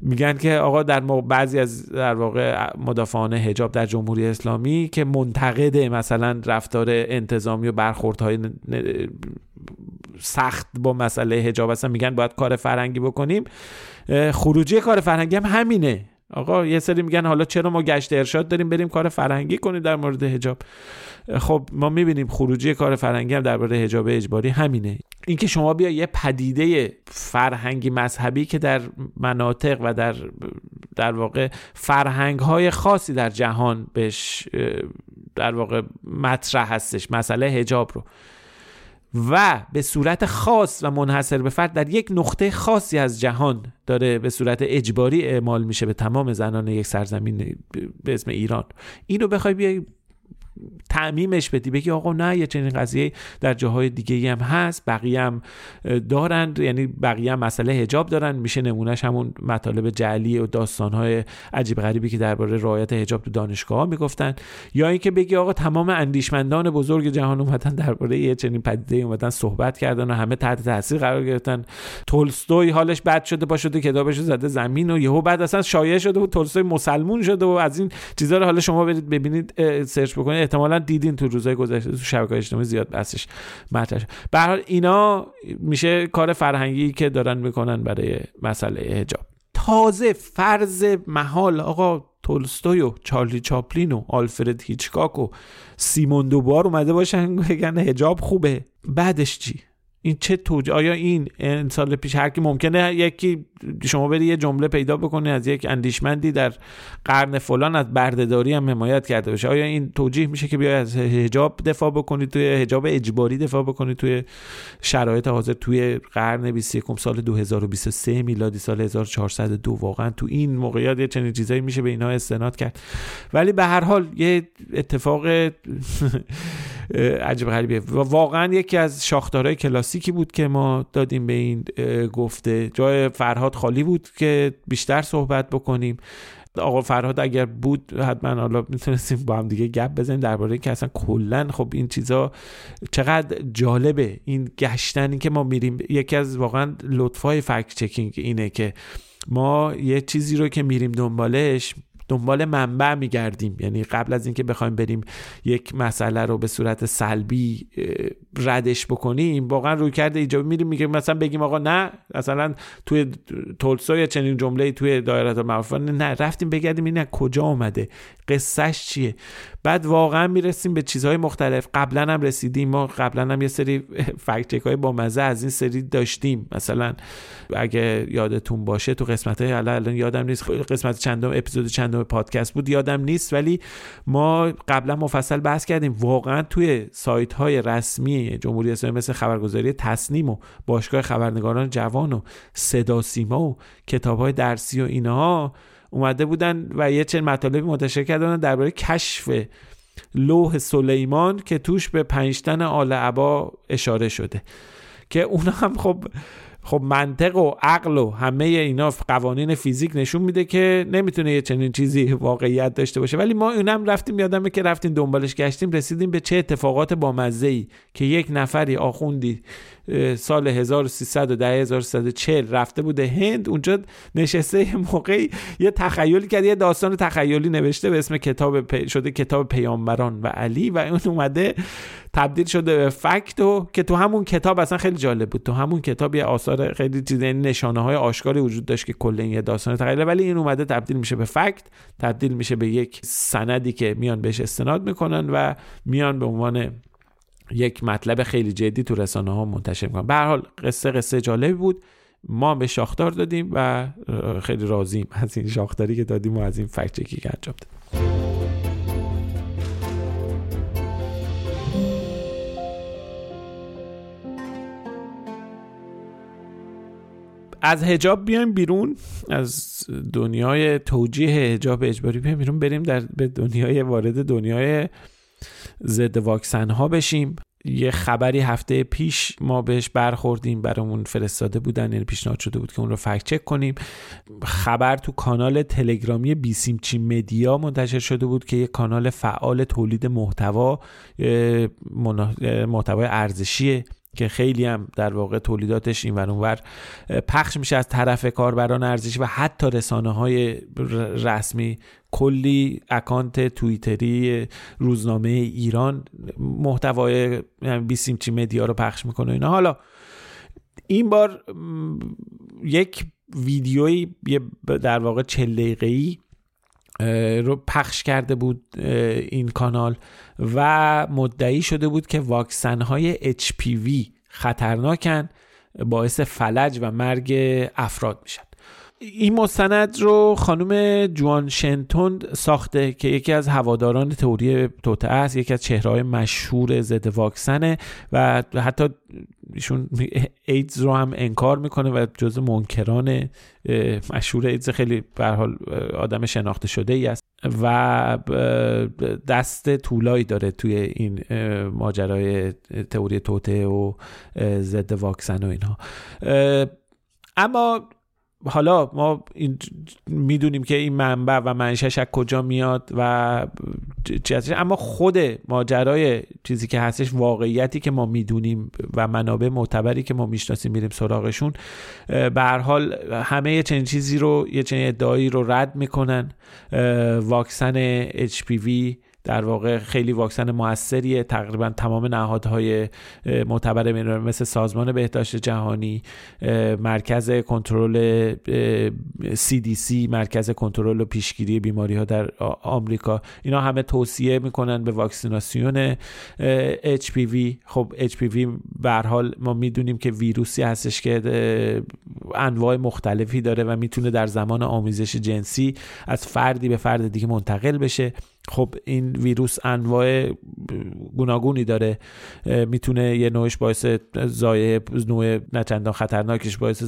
میگن که آقا در بعضی از در واقع مدافعان حجاب در جمهوری اسلامی که منتقد مثلا رفتار انتظامی و برخوردهای سخت با مسئله حجاب هستن میگن باید کار فرهنگی بکنیم. خروجی کار فرهنگی هم همینه. آقا یه سری میگن حالا چرا ما گشت ارشاد داریم بریم کار فرهنگی کنیم در مورد حجاب. خب ما می‌بینیم خروجی کار فرهنگی هم درباره حجاب اجباری همینه. اینکه شما بیا یه پدیده فرهنگی مذهبی که در مناطق و در در واقع فرهنگ های خاصی در جهان بهش در واقع مطرح هستش مسئله حجاب رو. و به صورت خاص و منحصر به فرد در یک نقطه خاصی از جهان داره به صورت اجباری اعمال میشه به تمام زنان یک سرزمین به اسم ایران. اینو بخوای بیای تعمیمش بدی. بگی آقا نه یه چنین قضیه در جاهای دیگه هم هست. بقیه هم دارند. یعنی بقیه هم مسئله حجاب دارن. میشه نمونهش همون مطالب جعلی و داستانهای عجیب غریبی که درباره رعایت حجاب تو دانشگاه می‌گفتن. یا اینکه بگی آقا تمام اندیشمندان بزرگ جهان اومدن درباره یه چنین پدیده اومدن صحبت کردن و همه تحت تاثیر قرار گرفتن. تولستوی حالش بد شده با شده کتابش زده زمین و یهو بعد اصلا شایع شده و تولستوی مسلمون شده و از این چیزا رو حالا شما برید ببینید سرچ بکنید. احتمالا دیدین تو روزهای گذشته تو شبکه اجتماعی زیاد بحثش مطرح به حال اینا میشه کار فرهنگی که دارن می‌کنن برای مسئله حجاب. تازه فرض محال آقا تولستوی و چارلی چاپلین و آلفرد هیچکاک و سیمون دوبار اومده باشن بگن حجاب خوبه. بعدش چی؟ این چه توجه آیا این سال پیش هر کی ممکنه یکی شما بری یه جمله پیدا بکنی از یک اندیشمندی در قرن فلان از بردهداری هم حمایت کرده باشه؟ آیا این توجیه میشه که بیا از حجاب دفاع بکنید توی حجاب اجباری دفاع بکنید توی شرایط حاضر توی قرن 21 سال 2023 میلادی سال 1402 واقعا تو این موقعیت یه چنین چیزایی میشه به اینا استناد کرد. ولی به هر حال یه اتفاق عجیب غریبه. و واقعا یکی از شاخدارهای کلاسیکی بود که ما دادیم به این گفته. جای فرهاد خالی بود که بیشتر صحبت بکنیم. آقا فرهاد اگر بود حتما حالا می‌تونستیم با هم دیگه گپ بزنیم درباره که اصلا کلا خب این چیزا چقدر جالبه. این گشتنی که ما میریم. یکی از واقعا لطفای فکت چکینگ اینه که ما یه چیزی رو که میریم دنبالش دنبال منبع میگردیم. یعنی قبل از اینکه بخوایم بریم یک مسئله رو به صورت سلبی ردش بکنیم واقعا روی کرده ایجابی میریم میگیم مثلا بگیم آقا نه مثلا توی تولستوی چنین جمله توی دایره المعارف نه رفتیم بگردیم این کجا اومده؟ قصهش چیه؟ بعد واقعا می‌رسیم به چیزهای مختلف. قبلا هم رسیدیم. ما قبلا هم یه سری فکت های با مزه از این سری داشتیم. مثلا اگه یادتون باشه تو قسمت های الان یادم نیست. قسمت چندم اپیزود چندم پادکست بود یادم نیست. ولی ما قبلا مفصل بحث کردیم. واقعا توی سایت های رسمی جمهوری اسلامی مثل خبرگزاری تصنیم و باشگاه خبرنگاران جوان و صدا سیما و کتاب های درسی و اینها اومده بودن و یه چنین مطالبی منتشر کردن درباره کشف لوح سلیمان که توش به پنجتن آل عبا اشاره شده. که اونا هم خب خب منطق و عقل و همه اینا قوانین فیزیک نشون میده که نمی‌تونه یه چنین چیزی واقعیت داشته باشه. ولی ما اونم رفتیم یادمه که رفتیم دنبالش گشتیم رسیدیم به چه اتفاقات بامزه ای که یک نفری آخوندی سال 1300 و 1340 رفته بوده هند. اونجا نشسته یه موقعی یه تخیلی کرد یه داستان تخیلی نوشته به اسم کتاب شده کتاب پیامبران و علی و اون اومده تبدیل شده به فکت و که تو همون کتاب اصلا خیلی جالب بود. تو همون کتاب یه آثار خیلی چیز یعنی نشانه های آشکاری وجود داشت که کل این یه داستان تخیلی ولی این اومده تبدیل میشه به فکت تبدیل میشه به یک سندی که میان بهش استناد می‌کنن و میان به عنوان یک مطلب خیلی جدی تو رسانه ها منتشر می‌کنن به هر حال قصه قصه جالبی بود. ما به شاخدار دادیم و خیلی راضیم از این شاخداری که دادیم و از این فکت که انجام دادیم. از هجاب بیایم بیرون. از دنیای توجیه هجاب اجباری بیایم بیرون. بریم در به دنیای وارد دنیای ضد واکسن ها بشیم. یه خبری هفته پیش ما بهش برخوردیم برامون فرستاده بودن یعنی پیشنهاد شده بود که اون رو فکت چک کنیم. خبر تو کانال تلگرامی بیسیمچی مدیا منتشر شده بود که یه کانال فعال تولید محتوا محتوای ارزشیه که خیلی هم در واقع تولیداتش این اونور پخش میشه از طرف کاربران ارزشی و حتی رسانه های رسمی. کلی اکانت توییتری روزنامه ایران محتوای بیسیمچی مدیا رو پخش می‌کنه اینا. حالا این بار یک ویدیوی در واقع چل دقیقه‌ای رو پخش کرده بود این کانال و مدعی شده بود که واکسن های HPV خطرناکن باعث فلج و مرگ افراد میشن. این مستند رو خانم جوان شنتون ساخته که یکی از هواداران تئوری توته است یکی از چهرهای مشهور ضد واکسنه و حتی ایشون ایدز رو هم انکار می‌کنه و جز منکران مشهور ایدز خیلی به حال آدم شناخته شده ای است و دست طولایی داره توی این ماجرای تئوری توته و ضد واکسن و اینها. اما حالا ما این می‌دونیم که این منبع و منشش از کجا میاد و اما خود ماجرای چیزی که هستش واقعیتی که ما می‌دونیم و منابع معتبری که ما می‌شناسیم میریم سراغشون به حال همه چنین چیزی رو یه چنین ادعایی رو رد می‌کنن واکسن HPV در واقع خیلی واکسن موثریه تقریبا تمام نهادهای معتبر مثل سازمان بهداشت جهانی مرکز کنترل CDC مرکز کنترل و پیشگیری بیماری ها در آمریکا. اینا همه توصیه می‌کنن به واکسیناسیون HPV خب HPV به حال ما می‌دونیم که ویروسی هستش که انواع مختلفی داره و می‌تونه در زمان آمیزش جنسی از فردی به فرد دیگه منتقل بشه. خب این ویروس انواع گوناگونی داره می‌تونه یه نوعش باعث زایه نوع نچندان خطرناکش باعث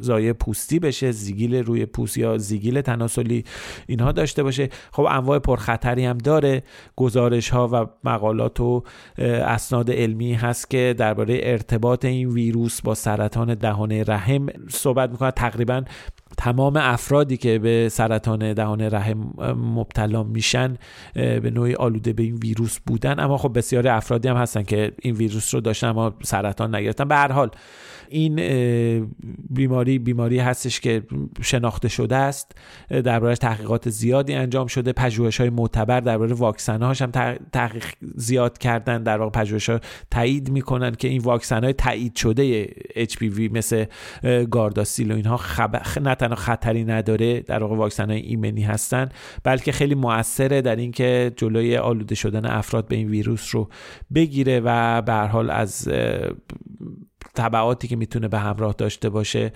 زایه پوستی بشه زیگیل روی پوست یا زیگیل تناسلی اینها داشته باشه. خب انواع پرخطری هم داره. گزارش ها و مقالات و اسناد علمی هست که درباره ارتباط این ویروس با سرطان دهانه رحم صحبت می‌کنه. تقریبا تمام افرادی که به سرطان دهان رحم مبتلا میشن به نوعی آلوده به این ویروس بودن. اما خب بسیاری افرادی هم هستن که این ویروس رو داشتن اما سرطان نگرفتن. به هر حال این بیماری بیماری هستش که شناخته شده است. دربارهش تحقیقات زیادی انجام شده. پژوهش های معتبر درباره واکسن هاش هم تحقیق زیاد کردن. در واقع پژوهش ها تایید می‌کنن که این واکسن های تایید شده HPV مثل گارداسیل و اینها خب... نه تنها خطری نداره در واقع واکسن های ایمنی هستن بلکه خیلی موثره در اینکه جلوی آلوده شدن افراد به این ویروس رو بگیره و به حال از تبعاتی که می‌تونه به همراه داشته باشه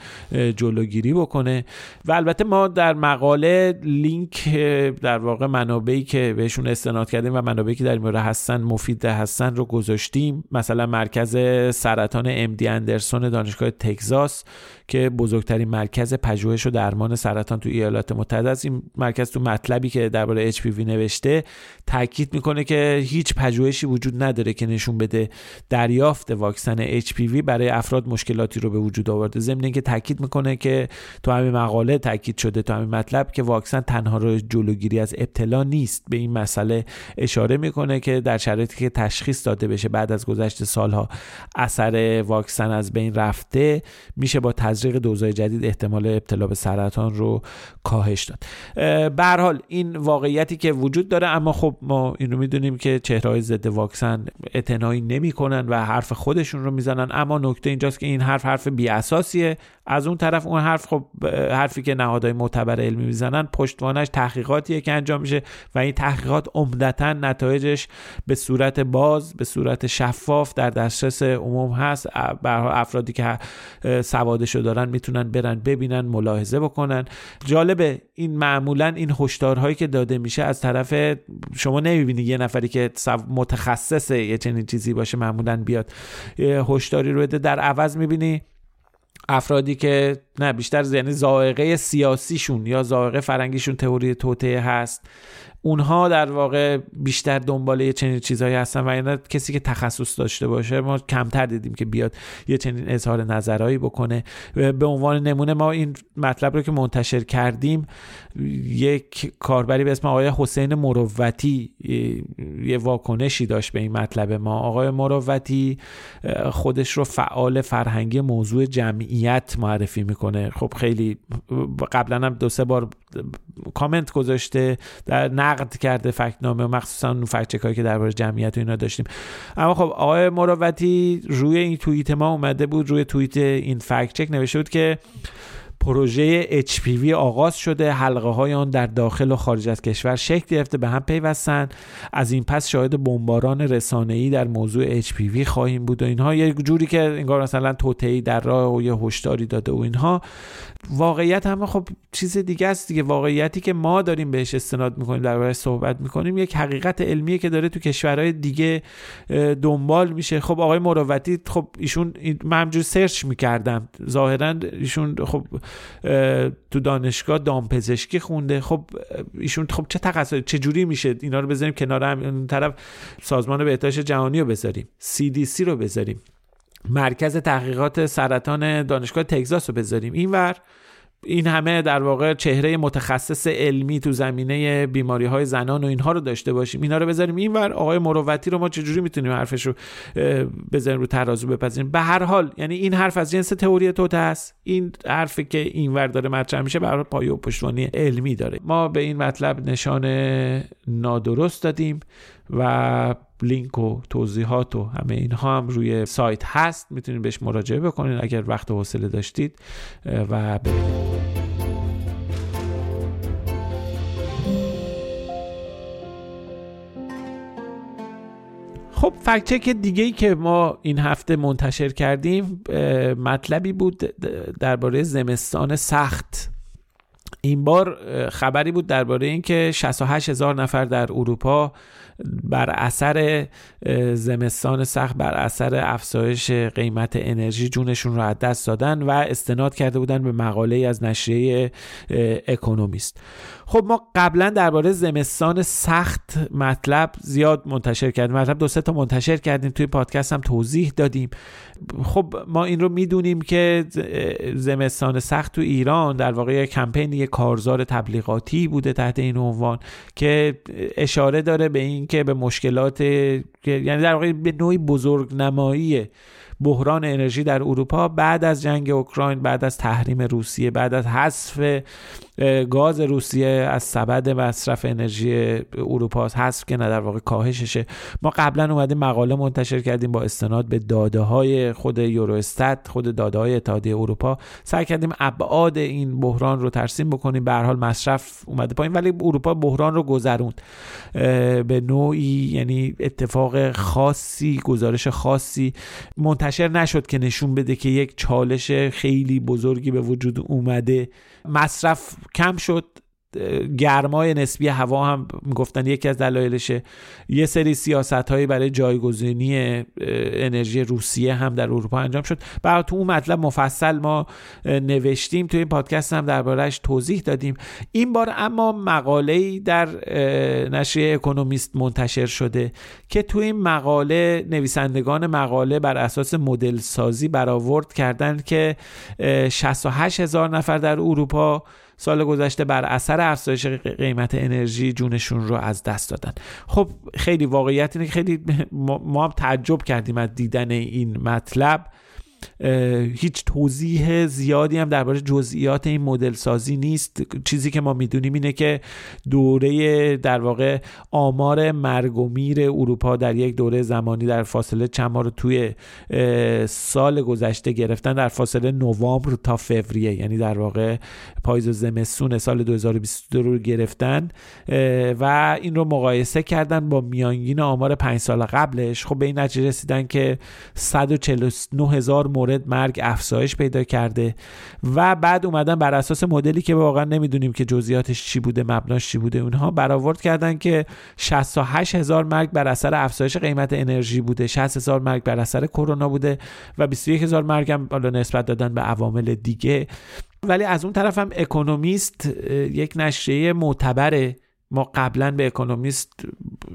جلوگیری بکنه. و البته ما در مقاله لینک در واقع منابعی که بهشون استناد کردیم و منابعی که در این مورد هستن مفید هستن رو گذاشتیم. مثلا مرکز سرطان امدی اندرسون دانشگاه تگزاس. که بزرگترین مرکز پژوهش و درمان سرطان تو ایالات متحده است. این مرکز تو مطلبی که درباره HPV نوشته تاکید می‌کنه که هیچ پژوهشی وجود نداره که نشون بده دریافت واکسن HPV برای افراد مشکلاتی رو به وجود آورده. ضمن اینکه تاکید می‌کنه که تو همین مقاله تاکید شده تو همین مطلب که واکسن تنها رو جلوگیری از ابتلا نیست. به این مسئله اشاره می‌کنه که در شرایطی که تشخیص داده بشه بعد از گذشت سالها اثر واکسن از بین رفته میشه با تزریق دوزای جدید احتمال ابتلا به سرطان رو کاهش داد. به حال این واقعیتی که وجود داره اما خب ما این رو می‌دونیم که چهرهای ضد واکسن اعتنایی نمی‌کنن و حرف خودشون رو می‌زنن. اما نکته اینجاست که این حرف حرف بی اساسیه از اون طرف اون حرف خب حرفی که نهادهای معتبر علمی می‌زنن پشتوانش تحقیقاتیه که انجام میشه و این تحقیقات عمدتا نتایجش به صورت باز به صورت شفاف در دسترس عموم هست. افرادی که سوادشو دارن می‌تونن برن ببینن ملاحظه بکنن. جالبه این معمولا این هشدارهایی که داده میشه از طرف شما نمی‌بینی یه نفری که متخصص یه چنین چیزی باشه معمولا بیاد. هشداری رو بده. در عوض می‌بینی افرادی که نه بیشتر یعنی زائقه سیاسیشون یا زائقه فرنگیشون تئوری توته هست. اونها در واقع بیشتر دنبال یه چنین چیزهایی هستن و اینا کسی که تخصص داشته باشه ما کمتر دیدیم که بیاد یه چنین اظهار نظرهایی بکنه. به عنوان نمونه ما این مطلب رو که منتشر کردیم یک کاربری به اسم آقای حسین مروتی یه واکنشی داشت به این مطلب ما. آقای مروتی خودش رو فعال فرهنگی موضوع جمعیت معرفی می‌کنه. خب خیلی قبلا هم دو سه بار کامنت گذاشته در نقد کرده فکنامه مخصوصا اون فکت که درباره جمعیت و اینا داشتیم. اما خب آقای مروتی روی این توییت ما اومده بود روی توییت این فکت چک نوشته بود که پروژه HPV آغاز شده. حلقه های آن در داخل و خارج از کشور شکل گرفته به هم پیوستن. از این پس شاهد بمباران رسانه‌ای در موضوع HPV خواهیم بود و اینها. یه جوری که انگار مثلا توتهی در راه و یه هشداری داده و اینها. واقعیت هم خب چیز دیگه است دیگه. واقعیتی که ما داریم بهش استناد می‌کنیم درباره صحبت می‌کنیم یک حقیقت علمیه که داره تو کشورهای دیگه دنبال میشه. خب آقای مروتی خب ایشون من همجور سرچ می‌کردم. ظاهرا ایشون خب تو دانشگاه دامپزشکی خونده. خب ایشون خب چه تخصص چه جوری میشه؟ اینا رو بذاریم کنار هم. اون طرف سازمان بهداشت جهانی رو بذاریم. CDC رو بذاریم. مرکز تحقیقات سرطان دانشگاه تگزاس رو بذاریم. اینور. این همه در واقع چهره متخصص علمی تو زمینه بیماری های زنان و اینها رو داشته باشیم. اینا رو بذاریم. اینور آقای مروتی رو ما چجوری می‌تونیم حرفش رو بذاریم رو ترازو بپذیریم؟ به هر حال یعنی این حرف از جنس تئوری توت هست این حرفی که اینور داره مطرح میشه به پایه و پشتوانی علمی داره. ما به این مطلب نشان نادرست دادیم. و لینک و توضیحات و همه اینها هم روی سایت هست. می‌تونید بهش مراجعه بکنید اگر وقت و حوصله داشتید و ببینید. خب فکچک دیگه ای که ما این هفته منتشر کردیم مطلبی بود درباره زمستان سخت. این بار خبری بود درباره اینکه 68 هزار نفر در اروپا بر اثر زمستان سخت بر اثر افزایش قیمت انرژی جونشون رو از دست دادن و استناد کرده بودن به مقاله از نشریه اکونومیست. خب ما قبلا درباره زمستان سخت مطلب زیاد منتشر کردیم. مطلب دو سه تا منتشر کردیم. توی پادکست هم توضیح دادیم. خب ما این رو می‌دونیم که زمستان سخت تو ایران در واقع یک کمپین یک کارزار تبلیغاتی بوده تحت این عنوان که اشاره داره به این که به مشکلات یعنی در واقع به نوعی بزرگ نمایی بحران انرژی در اروپا بعد از جنگ اوکراین بعد از تحریم روسیه بعد از حذف گاز روسیه از سبد مصرف انرژی اروپا حذف که نه در واقع کاهششه. ما قبلا اومدیم مقاله منتشر کردیم با استناد به داده های خود یوروستات خود داده های اتحادیه اروپا. سعی کردیم ابعاد این بحران رو ترسیم بکنیم. به هر حال مصرف اومده پایین ولی اروپا بحران رو گذروند. به نوعی یعنی اتفاق خاصی گزارش خاصی نشد که نشون بده که یک چالش خیلی بزرگی به وجود اومده. مصرف کم شد. گرمای نسبی هوا هم گفتن یکی از دلایلشه. یه سری سیاست هایی برای جایگزینی انرژی روسیه هم در اروپا انجام شد. برای تو اون مطلب مفصل ما نوشتیم. تو این پادکست هم دربارهش توضیح دادیم. این بار اما مقاله در نشریه اکونومیست منتشر شده که تو این مقاله نویسندگان مقاله بر اساس مدل سازی برآورد کردن که 68 هزار نفر در اروپا سال گذشته بر اثر افزایش قیمت انرژی جونشون رو از دست دادن. خب خیلی واقعیت اینه که خیلی ما تعجب کردیم از دیدن این مطلب. هیچ توضیح زیادی هم درباره جزئیات این مدل سازی نیست. چیزی که ما می‌دونیم اینه که دوره در واقع آمار مرگ و میر اروپا در یک دوره زمانی در فاصله چند رو توی سال گذشته گرفتن در فاصله نوامبر تا فوریه. یعنی در واقع پاییز و زمستون سال 2022 رو گرفتن و این رو مقایسه کردن با میانگین آمار پنج سال قبلش. خب به این نتیجه رسیدن که 149 هزار مورد مرگ افزایش پیدا کرده و بعد اومدن بر اساس مدلی که واقعا نمی‌دونیم که جزئیاتش چی بوده مبناش چی بوده اونها برآورد کردن که 68 هزار مرگ بر اثر افزایش قیمت انرژی بوده. 60 هزار مرگ بر اثر کرونا بوده و 21 هزار مرگ هم حالا نسبت دادن به عوامل دیگه. ولی از اون طرف هم اکونومیست یک نشریه معتبره ما قبلا به اکونومیست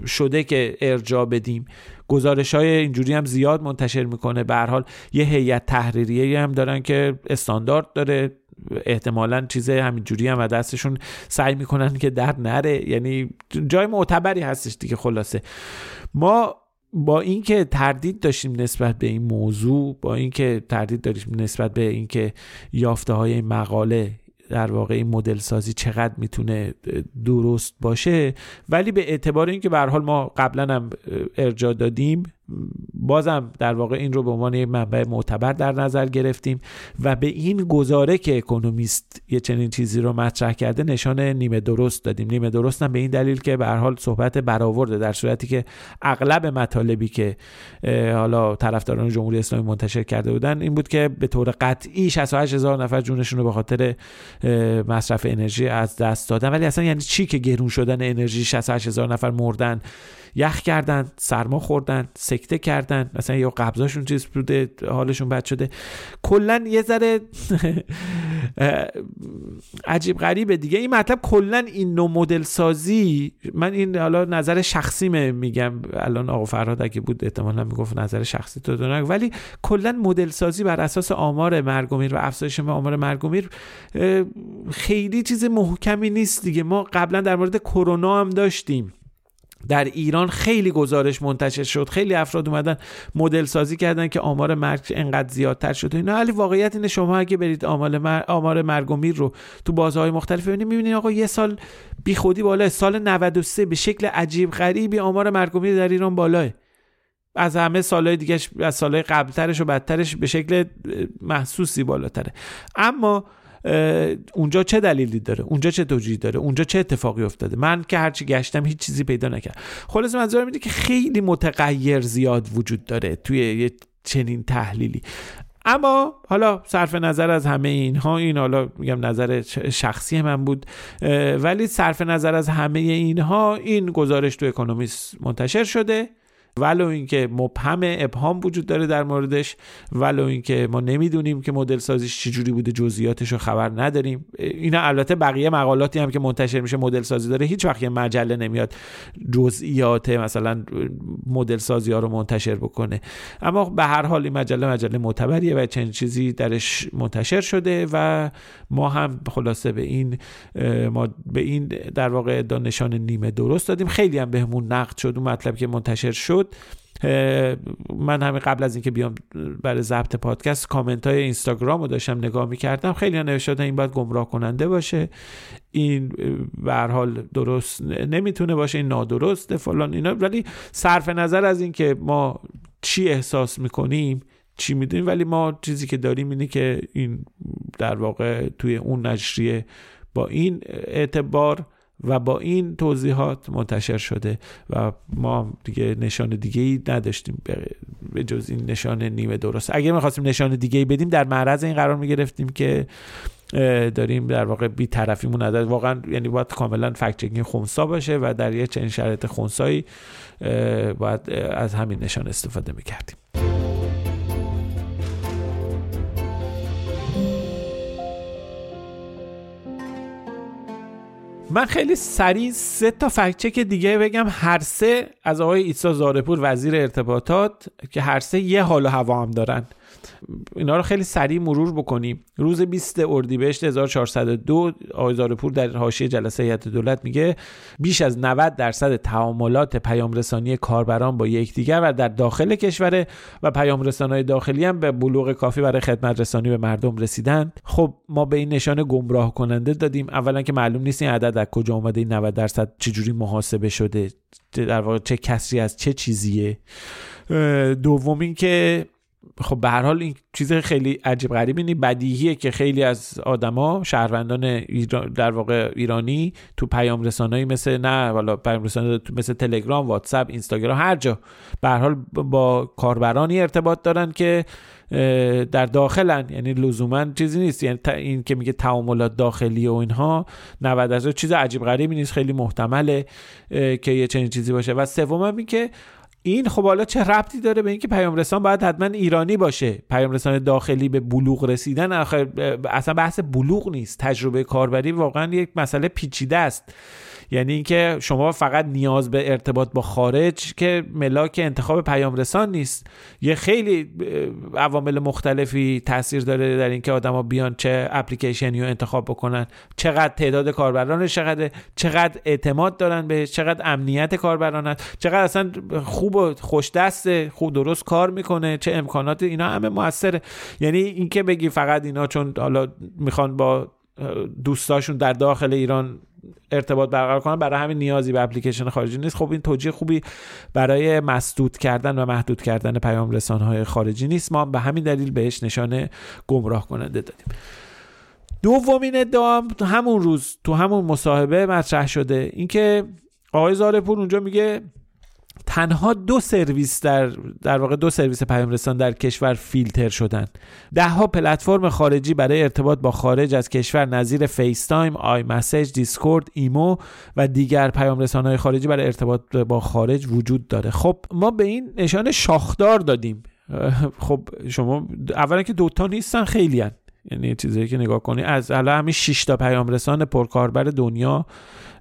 شده که ارجا بدیم. گزارش های اینجوری هم زیاد منتشر می‌کنه. به حال یه هیئت تحریریه هم دارن که استاندارد داره. احتمالا چیز همینجوری هم و دستشون سعی می‌کنن که در نره. یعنی جای معتبری هستش دیگه خلاصه. ما با اینکه تردید داشتیم نسبت به این موضوع با اینکه تردید داشتیم نسبت به اینکه یافته های مقاله در واقع این مدل سازی چقدر می‌تونه درست باشه. ولی به اعتبار اینکه به حال ما قبلا هم ارجا دادیم بازم در واقع این رو به عنوان یک منبع معتبر در نظر گرفتیم و به این گزاره که اکونومیست یه چنین چیزی رو مطرح کرده نشان نیمه درست دادیم. نیمه درست هم به این دلیل که به حال صحبت برآورده در صورتی که اغلب مطالبی که حالا طرفداران جمهوری اسلامی منتشر کرده بودن این بود که به طور قطعی 68 هزار نفر جونشون رو به خاطر مصرف انرژی از دست دادن. ولی اصلا یعنی چی که گرون شدن انرژی 68 هزار نفر مردن؟ یخ کردن سرما خوردن سکته کردن مثلا یا قبضاشون چیز بوده حالشون بد شده. کلا یه ذره عجیب غریبه دیگه. این مطلب کلا این نوع مدل سازی من این حالا نظر شخصی میگم. الان آقا فرهاد اگه بود احتمالا می‌گفت نظر شخصی تو دونه ولی کلا مدل سازی بر اساس آمار مرگ و و افزایش آمار مرگ و میر خیلی چیز محکمی نیست دیگه. ما قبلا در مورد کرونا هم داشتیم. در ایران خیلی گزارش منتشر شد. خیلی افراد اومدن مدل سازی کردن که آمار مرگ انقدر زیادتر شده اینا. ولی واقعیت اینه شما اگه برید آمار مرگ, آمار مرگ و میر رو تو بازهای مختلف ببینید می‌بینید آقا یه سال بی خودی بالا سال 93 به شکل عجیب غریبی آمار مرگ و میر در ایران بالاه. از همه سالهای دیگه از سالهای قبلترش و بدترش به شکل محسوسی بالاتره. اما اونجا چه دلیلی داره؟ اونجا چه توجیهی داره؟ اونجا چه اتفاقی افتاده؟ من که هرچی گشتم هیچ چیزی پیدا نکردم. خلاص منظورم اینه که خیلی متغیر زیاد وجود داره توی یه چنین تحلیلی. اما حالا صرف نظر از همه اینها این حالا میگم نظر شخصی من بود ولی صرف نظر از همه اینها این گزارش تو اکونومیست منتشر شده. ولو اینکه مبهم ابهام وجود داره در موردش ولو اینکه ما نمی‌دونیم که مدل سازیش چجوری بوده جزئیاتش رو خبر نداریم. اینا البته بقیه مقالاتی هم که منتشر میشه مدل سازی داره هیچ وقت یه مجله نمیاد جزئیات مثلا مدل سازی ها رو منتشر بکنه. اما به هر حال این مجله مجله معتبریه و چنین چیزی درش منتشر شده و ما هم خلاصه به این ما به این در واقع نشان نیمه درست دادیم. خیلی هم بهمون نقد شد اون مطلب که منتشر شد. من همین قبل از اینکه بیام برای ضبط پادکست کامنت های اینستاگرام رو داشتم نگاه می‌کردم. خیلی نوشته این باید گمراه کننده باشه. این به حال درست نمی‌تونه باشه این نادرسته فلان اینا. ولی صرف نظر از اینکه ما چی احساس می‌کنیم چی می‌دونیم ولی ما چیزی که داریم اینه که این در واقع توی اون نشریه با این اعتبار و با این توضیحات منتشر شده و ما دیگه نشان دیگه ای نداشتیم به جز این نشان نیمه درست. اگه می‌خواستیم نشان دیگه ای بدیم در معرض این قرار می‌گرفتیم که داریم در واقع بی طرفیمون ندارد واقعا یعنی باید کاملا فکت چکینگ خونسا باشه و در یه چنین شرایط خونسایی باید از همین نشان استفاده می‌کردیم. من خیلی سریع سه تا فکچک دیگه بگم. هر سه از آقای ایسا زارپور وزیر ارتباطات که هر سه یه حال و هوا هم دارن. اینا رو خیلی سریع مرور بکنیم روز 20 اردیبهشت 1402 آقای زارپور در حاشیه جلسه هیئت دولت میگه بیش از 90 درصد تعاملات پیام رسانی کاربران با یکدیگر و در داخل کشور و پیام رسانای داخلی هم به بلوغ کافی برای خدمت رسانی به مردم رسیدن. خب ما به این نشان گمراه کننده دادیم. اولا که معلوم نیست این عدد از کجا اومده این 90 درصد چجوری محاسبه شده در واقع چه کسری از چه چیزیه. دوم که خب به هر حال این چیز خیلی عجیب غریب اینی بدیهیه که خیلی از آدما شهروندان در واقع ایرانی تو پیام رسانه‌ای مثل نه والا پیام رسانه مثل تلگرام واتساپ اینستاگرام هر جا به هر حال با کاربرانی ارتباط دارن که در داخلن. یعنی لزوما چیزی نیست. یعنی این که میگه تعاملات داخلی و اینها 90 از چیز عجیب غریبی نیست. خیلی محتمله که یه چنین چیزی باشه. و سوم این که این خب حالا چه ربطی داره به اینکه پیام رسان باید حتما ایرانی باشه؟ پیام رسان داخلی به بلوغ رسیدن آخر اصلا بحث بلوغ نیست. تجربه کاربری واقعا یک مسئله پیچیده است. یعنی اینکه شما فقط نیاز به ارتباط با خارج که ملاک انتخاب پیام رسان نیست. یه خیلی عوامل مختلفی تاثیر داره در اینکه آدما بیان چه اپلیکیشنی رو انتخاب بکنن. چقدر تعداد کاربران چقدر چقدر اعتماد دارن به چقدر امنیت کاربران چقدر اصلا خوب و خوش دسته خوب درست کار می‌کنه چه امکانات اینا همه موثره. یعنی اینکه بگی فقط اینا چون حالا می‌خوان با دوستاشون در داخل ایران ارتباط برقرار کنن برای همین نیازی به اپلیکیشن خارجی نیست. خب این توجیه خوبی برای مسدود کردن و محدود کردن پیام رسانهای خارجی نیست. ما به همین دلیل بهش نشانه گمراه کننده دادیم. دومین ادعا همون روز تو همون مصاحبه مطرح شده. اینکه آقای زارپور اونجا میگه تنها دو سرویس در در واقع دو سرویس پیام رسان در کشور فیلتر شدن. ده ها پلتفرم خارجی برای ارتباط با خارج از کشور نظیر فیس تایم، آی مسیج، دیسکورد، ایمو و دیگر پیام های خارجی برای ارتباط با خارج وجود داره. خب ما به این نشان شاخدار دادیم. خب شما اولا که دوتا نیستن خیلی هن. یعنی چیزی که نگاه کنی از حالا همین 6 تا پیام رسان پرکاربر دنیا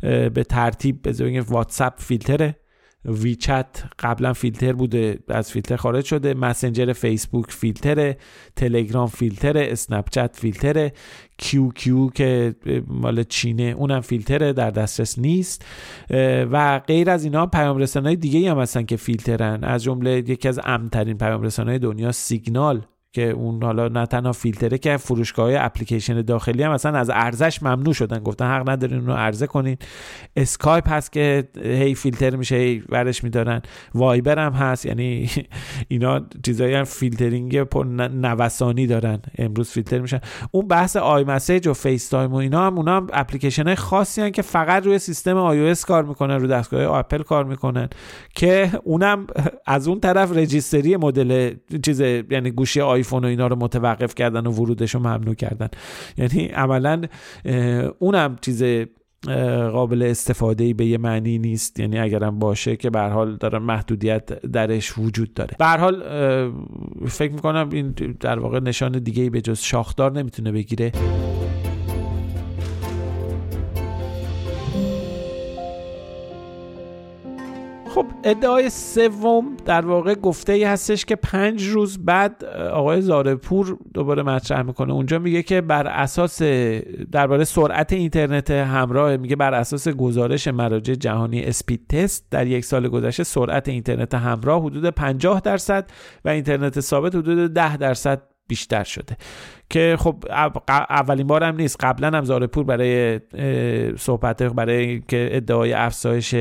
به ترتیب به واتساپ فیلتره. ویچت قبلا فیلتر بوده از فیلتر خارج شده. مسنجر فیسبوک فیلتره تلگرام فیلتره اسنپ چت فیلتره. کیو کیو که مال چینه اونم فیلتره در دسترس نیست. و غیر از اینا پیام رسانای دیگه هم هستن که فیلترن. از جمله یکی از امن‌ترین پیام رسانای دنیا سیگنال. که اون حالا نه تنها فیلتره که فروشگاه های اپلیکیشن داخلی هم مثلا از عرضه‌ش ممنوع شدن. گفتن حق ندارین اون رو عرضه کنین. اسکایپ هست که هی فیلتر میشه هی ورش میدارن. وایبر هم هست. یعنی اینا چیزایی هم فیلترینگ پر نوسانی دارن. امروز فیلتر میشن. اون بحث آی مسیج و فیس تایم و اینا هم اونا هم اپلیکیشن های خاصی هن که فقط روی سیستم آی کار می‌کنن رو دستگاه اپل کار می‌کنن. که اونم از اون طرف رجیستری مدل چیز یعنی گوشی آی آیفون و اینا رو متوقف کردن و ورودش رو ممنوع کردن. یعنی عملا اونم چیز قابل استفاده به یه معنی نیست. یعنی اگرم باشه که به حال داره محدودیت درش وجود داره. به حال فکر می‌کنم این در واقع نشان دیگه به جز شاخدار نمی‌تونه بگیره. خب ادعای سوم در واقع گفته ای هستش که پنج روز بعد آقای زارپور دوباره مطرح می‌کنه. اونجا میگه که بر اساس درباره سرعت اینترنت همراه میگه بر اساس گزارش مراجع جهانی اسپید تست در یک سال گذشته سرعت اینترنت همراه حدود 50 درصد و اینترنت ثابت حدود 10 درصد بیشتر شده. که خب اولین بار هم نیست. قبلا هم زارپور برای صحبت برای که ادعای افزایش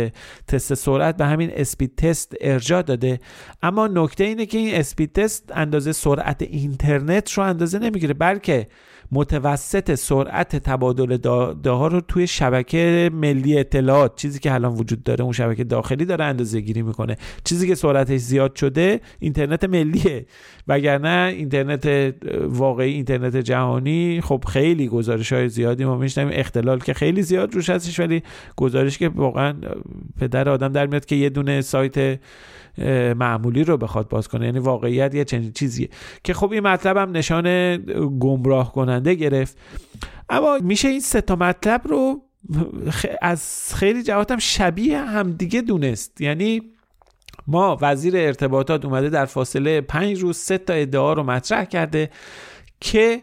تست سرعت به همین اسپید تست ارجاع داده. اما نکته اینه که این اسپید تست اندازه سرعت اینترنت رو اندازه نمی‌گیره بلکه متوسط سرعت تبادل داده ها رو توی شبکه ملی اطلاعات چیزی که الان وجود داره اون شبکه داخلی داره اندازه گیری می‌کنه. چیزی که سرعتش زیاد شده اینترنت ملیه. وگرنه اینترنت واقعی اینترنت جهانی خب خیلی گزارش های زیادی ما میشنیم اختلال که خیلی زیاد روش هستش ولی گزارش که واقعا پدر آدم در میاد که یه دونه سایت معمولی رو بخواد باز کنه. یعنی واقعیت یه چنین چیزیه. که خب این مطلب هم نشان گمراه کننده گرفت. اما میشه این سه تا مطلب رو از خیلی جهات هم شبیه همدیگه دونست. یعنی ما وزیر ارتباطات اومده در فاصله پنج روز سه تا ادعا رو مطرح کرده. که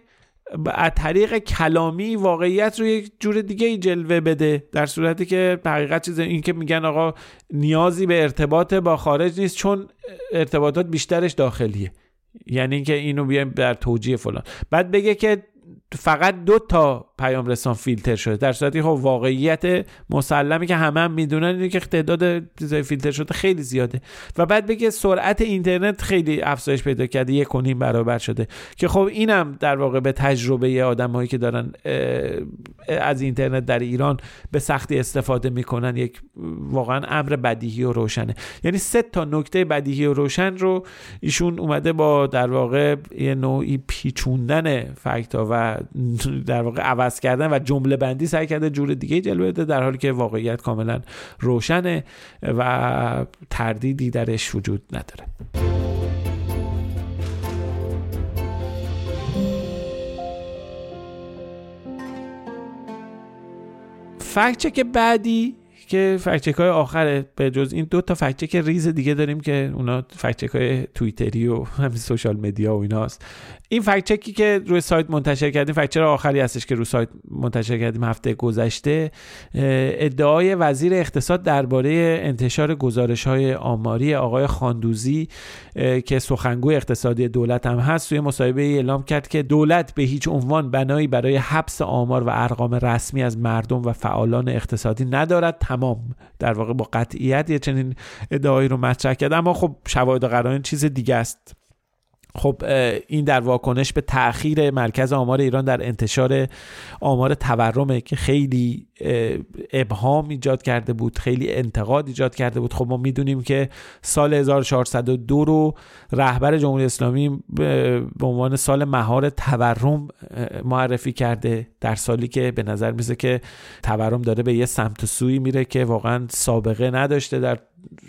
از طریق کلامی واقعیت رو یک جور دیگه ای جلوه بده در صورتی که حقیقت چیز این که میگن آقا نیازی به ارتباط با خارج نیست چون ارتباطات بیشترش داخلیه. یعنی اینکه اینو بیایم در توجیه فلان. بعد بگه که فقط دو تا پیام رسان فیلتر شده. در صورتی خب واقعیت مسلمی که همه هم می‌دونن اینه که تعداد چیزای فیلتر شده خیلی زیاده. و بعد بگه سرعت اینترنت خیلی افزایش پیدا کرده یک و برابر شده. که خب اینم در واقع به تجربه آدمایی که دارن از اینترنت در ایران به سختی استفاده می‌کنن یک واقعا امر بدیهی و روشنه. یعنی سه تا نکته بدیهی و روشن رو ایشون اومده با در واقع یه نوعی پیچوندن فکتا و در واقع عوض کردن و جمله بندی سعی کرده جور دیگه جلوه بده در حالی که واقعیت کاملا روشنه و تردیدی درش وجود نداره. فکچک بعدی که فکچک های آخره به جز این دو تا فکچک ریز دیگه داریم که اونا فکچک های تویتری و همین سوشال مدیا و ایناست. این فکت چکی که روی سایت منتشر کردیم فکت چر آخری هستش که روی سایت منتشر کردیم هفته گذشته ادعای وزیر اقتصاد درباره انتشار گزارش های آماری آقای خاندوزی که سخنگوی اقتصادی دولت هم هست توی مصاحبه اعلام کرد که دولت به هیچ عنوان بنایی برای حبس آمار و ارقام رسمی از مردم و فعالان اقتصادی ندارد. تمام. در واقع با قطعیت یه چنین ادعایی رو مطرح کرد. اما خب شواهد قرائن چیز دیگه است. خب این در واکنش به تاخیر مرکز آمار ایران در انتشار آمار تورمه که خیلی ابهام ایجاد کرده بود خیلی انتقاد ایجاد کرده بود. خب ما می‌دونیم که سال 1402 رو رهبر جمهوری اسلامی به عنوان سال مهار تورم معرفی کرده در سالی که به نظر میسه که تورم داره به یه سمت سوی میره که واقعا سابقه نداشته در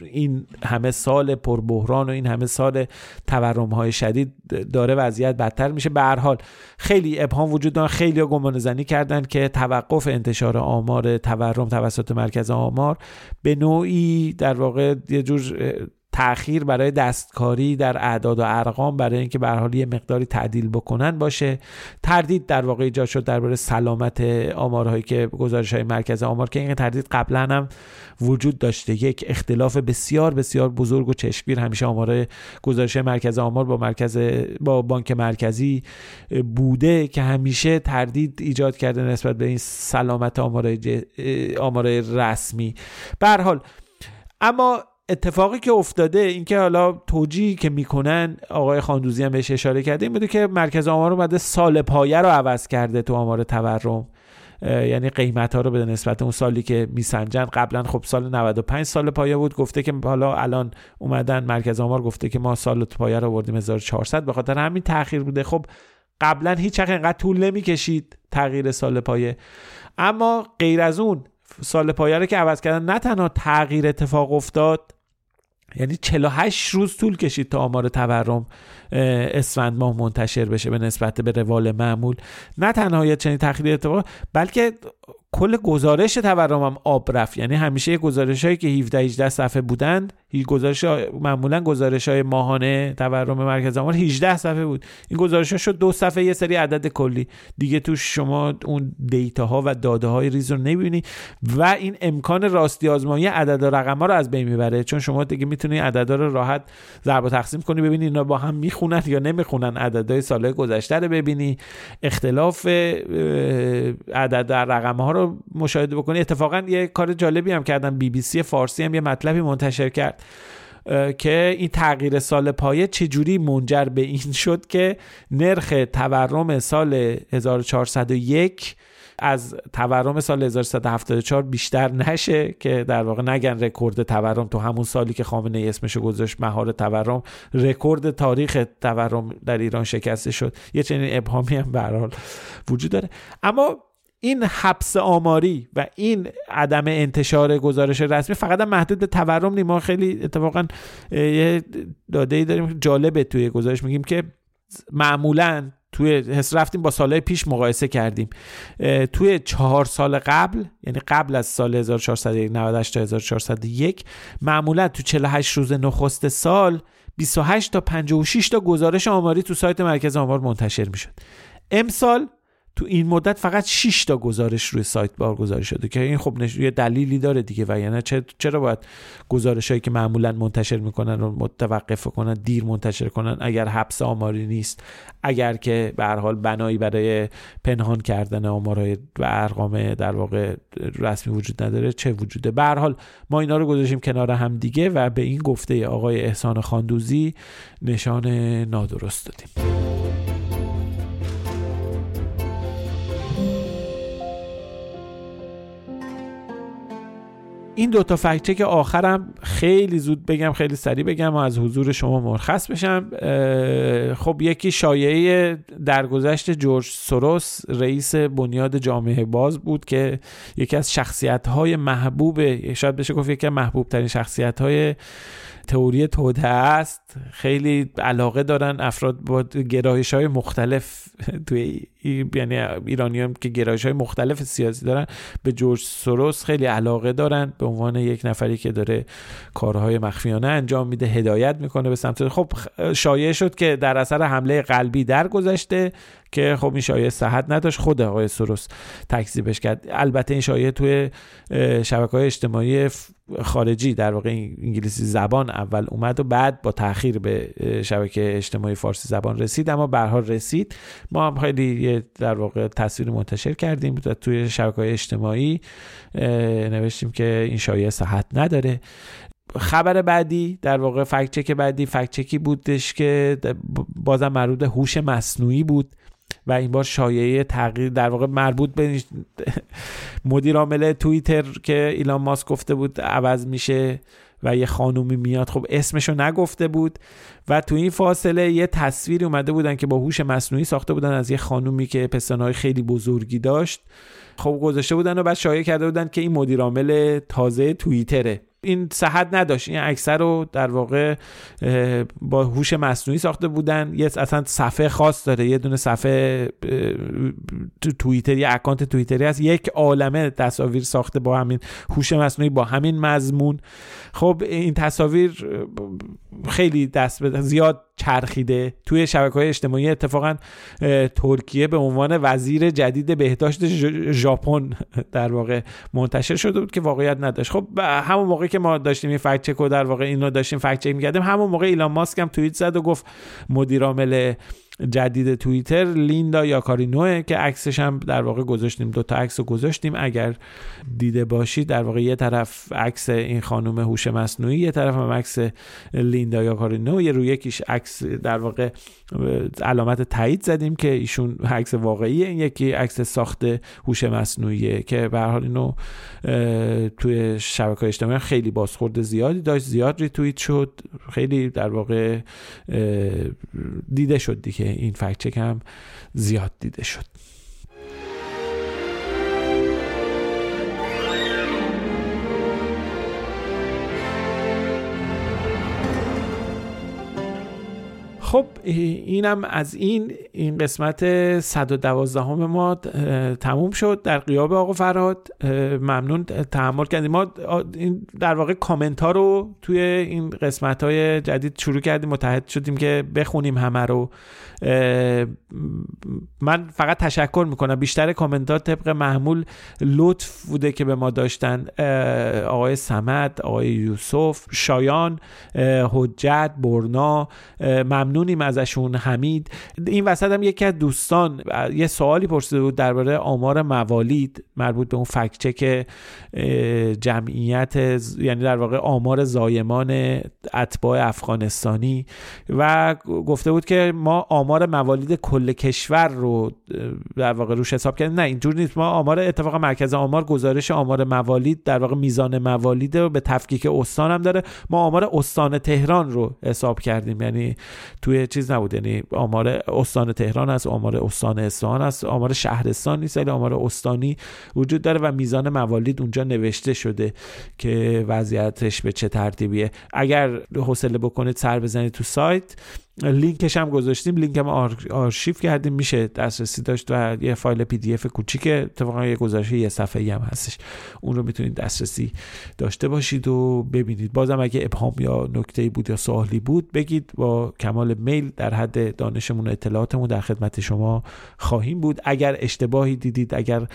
این همه سال پربحران و این همه سال تورم های شدید داره وضعیت بدتر میشه. به هر حال خیلی ابهام وجود داره خیلی گمان زنی کردن که توقف انتشار آمار تورم توسط مرکز آمار به نوعی در واقع یه جور تاخیر برای دستکاری در اعداد و ارقام برای اینکه به حال یه مقداری تعدیل بکنن باشه. تردید در واقع ایجاد شد درباره سلامت آمارهایی که گزارش های مرکز آمار که این تردید قبلا هم وجود داشته. یک اختلاف بسیار بسیار بزرگ و چشمگیر. همیشه آمار گزارش مرکز آمار با مرکز با بانک مرکزی بوده که همیشه تردید ایجاد کرده نسبت به این سلامت آمار رسمی. به حال اما اتفاقی که افتاده اینکه حالا توجیهی که می‌کنن آقای خاندوزی هم بهش اشاره کرده این بوده که مرکز آمار اومده سال پایه رو عوض کرده تو آمار تورم. یعنی قیمت ها رو به نسبت اون سالی که میسنجن. قبلا خب سال 95 سال پایه بود. گفته که حالا الان اومدن مرکز آمار گفته که ما سال پایه رو بردیم 1400 به خاطر همین تاخیر بوده. خب قبلا هیچ اینقدر طول نمی‌کشید تغییر سال پایه. اما غیر از اون سال پایه رو که عوض کردن نه تنها تغییر اتفاق افتاد یعنی 48 روز طول کشید تا آمار تورم اسفند ماه منتشر بشه به نسبت به روال معمول. نه تنها یه چنین تخیلی اتفاق بلکه کل گزارش تورم هم آب رفت. یعنی همیشه گزارش هایی که 17 18 صفحه بودند گزارش معمولا گزارش های ماهانه تورم مرکز آمار 18 صفحه بود. این گزارش ها شد دو صفحه یه سری عدد کلی. دیگه تو شما اون دیتا ها و داده های ریز رو نمی‌بینی. و این امکان راستی آزمایی عدد و رقم ها رو از بین می‌بره. چون شما دیگه می‌تونی عدد رو راحت ضرب و تقسیم کنی ببینی اینا با هم می‌خونن یا نمی‌خونن. عددهای سال گذشته رو ببینی. اختلاف عدد رقم ها رو مشاهده بکنی. اتفاقا یه کار جالبی هم کردن بی بی سی فارسی هم یه مطلبی منتشر کرد که این تغییر سال پایه چجوری منجر به این شد که نرخ تورم سال 1401 از تورم سال 1374 بیشتر نشه که در واقع نگن رکورد تورم. تو همون سالی که خامنه ای اسمشو گذاشت مهار تورم رکورد تاریخ تورم در ایران شکسته شد. یه چنین ابهامی هم به وجود داره. اما این حبس آماری و این عدم انتشار گزارش رسمی فقط محدود به تورم نیم ما خیلی اتفاقا یه داده ای داریم جالبه توی گزارش میگیم که معمولا توی حس رفتیم با سالهای پیش مقایسه کردیم. توی چهار سال قبل یعنی قبل از سال 1498 تا 1401 معمولا تو 48 روز نخست سال 28 تا 56 تا گزارش آماری تو سایت مرکز آمار منتشر می‌شد. امسال تو این مدت فقط 6 تا گزارش روی سایت بارگذاری شده که این خب نش... یه دلیلی داره دیگه و یعنی چرا باید گزارش هایی که معمولا منتشر می‌کنن رو متوقف کنن دیر منتشر کنن؟ اگر حبس آماری نیست اگر که به هر حال بنایی برای پنهان کردن آمارهای و ارقام در واقع رسمی وجود نداره چه وجوده؟ به هر حال ما اینا رو گذاشتیم کنار هم دیگه و به این گفته آقای احسان خاندوزی نشان نادرست دادیم. این دوتا فکچه که آخرم خیلی زود بگم خیلی سریع بگم و از حضور شما مرخص بشم. خب یکی شایعه درگذشت جورج سوروس رئیس بنیاد جامعه باز بود که یکی از شخصیت های محبوب شاید بشه گفت یکی محبوب ترین شخصیت های تئوری توده است خیلی علاقه دارن افراد با گرایش های مختلف توی یعنی ایرانیان که گرایش های مختلف سیاسی دارن به جورج سوروس خیلی علاقه دارن به عنوان یک نفری که داره کارهای مخفیانه انجام میده هدایت می‌کنه به سمت خب شایع شد که در اثر حمله قلبی درگذشته که خب این شایعه صحت نداشت. خود آقای سروس تکذیبش کرد. البته این شایعه توی شبکه های اجتماعی خارجی در واقع انگلیسی زبان اول اومد و بعد با تاخیر به شبکه اجتماعی فارسی زبان رسید. اما به رسید. ما هم خیلی در واقع تصویر منتشر کردیم توی شبکه های اجتماعی نوشتیم که این شایعه صحت نداره. خبر بعدی در واقع فکت چک بعدی فکت چکی بودش که بازم مربوط هوش مصنوعی بود. و این بار شایعه تغییر در واقع مربوط به مدیر عامل توییتر که ایلان ماسک گفته بود عوض میشه و یه خانومی میاد. خب اسمشو نگفته بود و تو این فاصله یه تصویری اومده بودن که با هوش مصنوعی ساخته بودن از یه خانومی که پستانهای خیلی بزرگی داشت. خب گذاشته بودن و بعد شایع کرده بودن که این مدیر عامل تازه توییتره. این صحت نداشت. این اکثر رو در واقع با هوش مصنوعی ساخته بودن. یه اصلا صفحه خاص داره. یه دونه صفحه تو توییتر یه اکانت توییتری هست. یک عالمه تصاویر ساخته با همین هوش مصنوعی با همین مضمون. خب این تصاویر خیلی دست زیاد چرخیده. توی شبکه های اجتماعی اتفاقا ترکیه به عنوان وزیر جدید بهداشت ژاپن در واقع منتشر شده بود که واقعیت نداشت. خب همون موقع که ما داشتیم این فکت چک در واقع اینو داشتیم فکت چک می‌کردیم همون موقع ایلان ماسک هم توییت زد و گفت مدیر عامل جدید توییتر لیندا یاکارینوه که عکسش هم در واقع گذاشتیم. دو تا عکس رو گذاشتیم. اگر دیده باشید در واقع یه طرف عکس این خانم هوش مصنوعی یه طرف هم عکس لیندا یاکارینو یه روی یکیش عکس در واقع علامت تایید زدیم که ایشون عکس واقعی این یکی عکس ساخت هوش مصنوعیه که به هر حال اینو توی شبکه اجتماعی خیلی بازخورد زیادی داشت. زیاد ریتوییت شد. خیلی در واقع دیده شد دیگه. این فکت چک هم زیاد دیده شد. خب اینم از این این قسمت 112 همه ما تموم شد در قیاب آقا فراد ممنون تحمل کردیم. ما این در واقع کامنت ها رو توی این قسمت های جدید شروع کردیم. متحد شدیم که بخونیم همه رو. من فقط تشکر می‌کنم. بیشتر کامنتات طبق محمول لطف بوده که به ما داشتن. آقای سمت آقای یوسف شایان حجت برنا. ممنون. ممنونیم ازشون. حمید این وسط هم یکی از دوستان یه سوالی پرسیده بود درباره آمار موالید مربوط به اون فکچک جمعیت یعنی در واقع آمار زایمان اتباع افغانستانی. و گفته بود که ما آمار موالید کل کشور رو در واقع روش حساب کردیم. نه اینجور نیست. ما آمار اتفاق مرکز آمار گزارش آمار موالید در واقع میزان موالید رو به تفکیک استان هم داره. ما آمار استان تهران رو حساب کردیم. یعنی توی چیز نبود. یعنی آمار استان تهران است آمار استان اصفهان است آمار شهرستان نیست ولی آمار استانی وجود داره و میزان موالید اونجا نوشته شده که وضعیتش به چه ترتیبیه. اگر حوصله بکنید سر بزنید تو سایت. لینکش هم گذاشتیم لینک هم آرشیو کردیم میشه دسترسی داشت و یه فایل PDF کوچیک اتفاقا یه گزارش یه صفحه هم هستش. اون رو می‌تونید دسترسی داشته باشید و ببینید. بازم اگه ابهام یا نکته بود یا سوالی بود بگید. با کمال میل در حد دانشمون و اطلاعاتمون در خدمت شما خواهیم بود. اگر اشتباهی دیدید اگر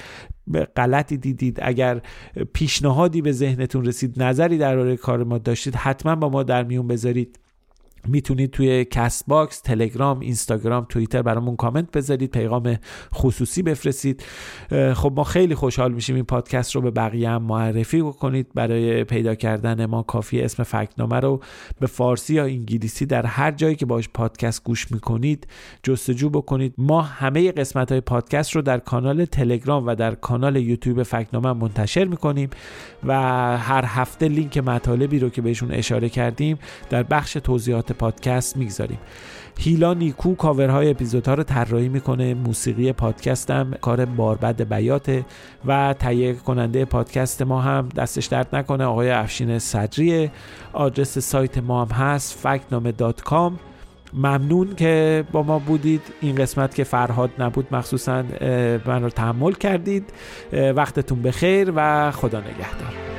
غلطی دیدید اگر پیشنهادی به ذهنتون رسید نظری درباره کار ما داشتید حتما با ما در میون بذارید. می‌تونید توی کست باکس تلگرام اینستاگرام توییتر برامون کامنت بذارید پیغام خصوصی بفرستید. خب ما خیلی خوشحال میشیم این پادکست رو به بقیه هم معرفی بکنید. برای پیدا کردن ما کافی اسم فکنامه رو به فارسی یا انگلیسی در هر جایی که باش پادکست گوش می‌کنید جستجو بکنید. ما همه قسمت های پادکست رو در کانال تلگرام و در کانال یوتیوب فکنامه منتشر می‌کنیم و هر هفته لینک مطالبی رو که بهشون اشاره کردیم در بخش توضیحات پادکست می‌گذاریم. هیلا نیکو کاورهای اپیزودها رو طراحی می‌کنه موسیقی پادکستم کار باربد بیاته و تهیه کننده پادکست ما هم دستش درد نکنه آقای افشین صدریه. آدرس سایت ما هم هست فکنامه ممنون که با ما بودید. این قسمت که فرهاد نبود مخصوصا من رو تحمل کردید. وقتتون بخیر و خدا نگهدار.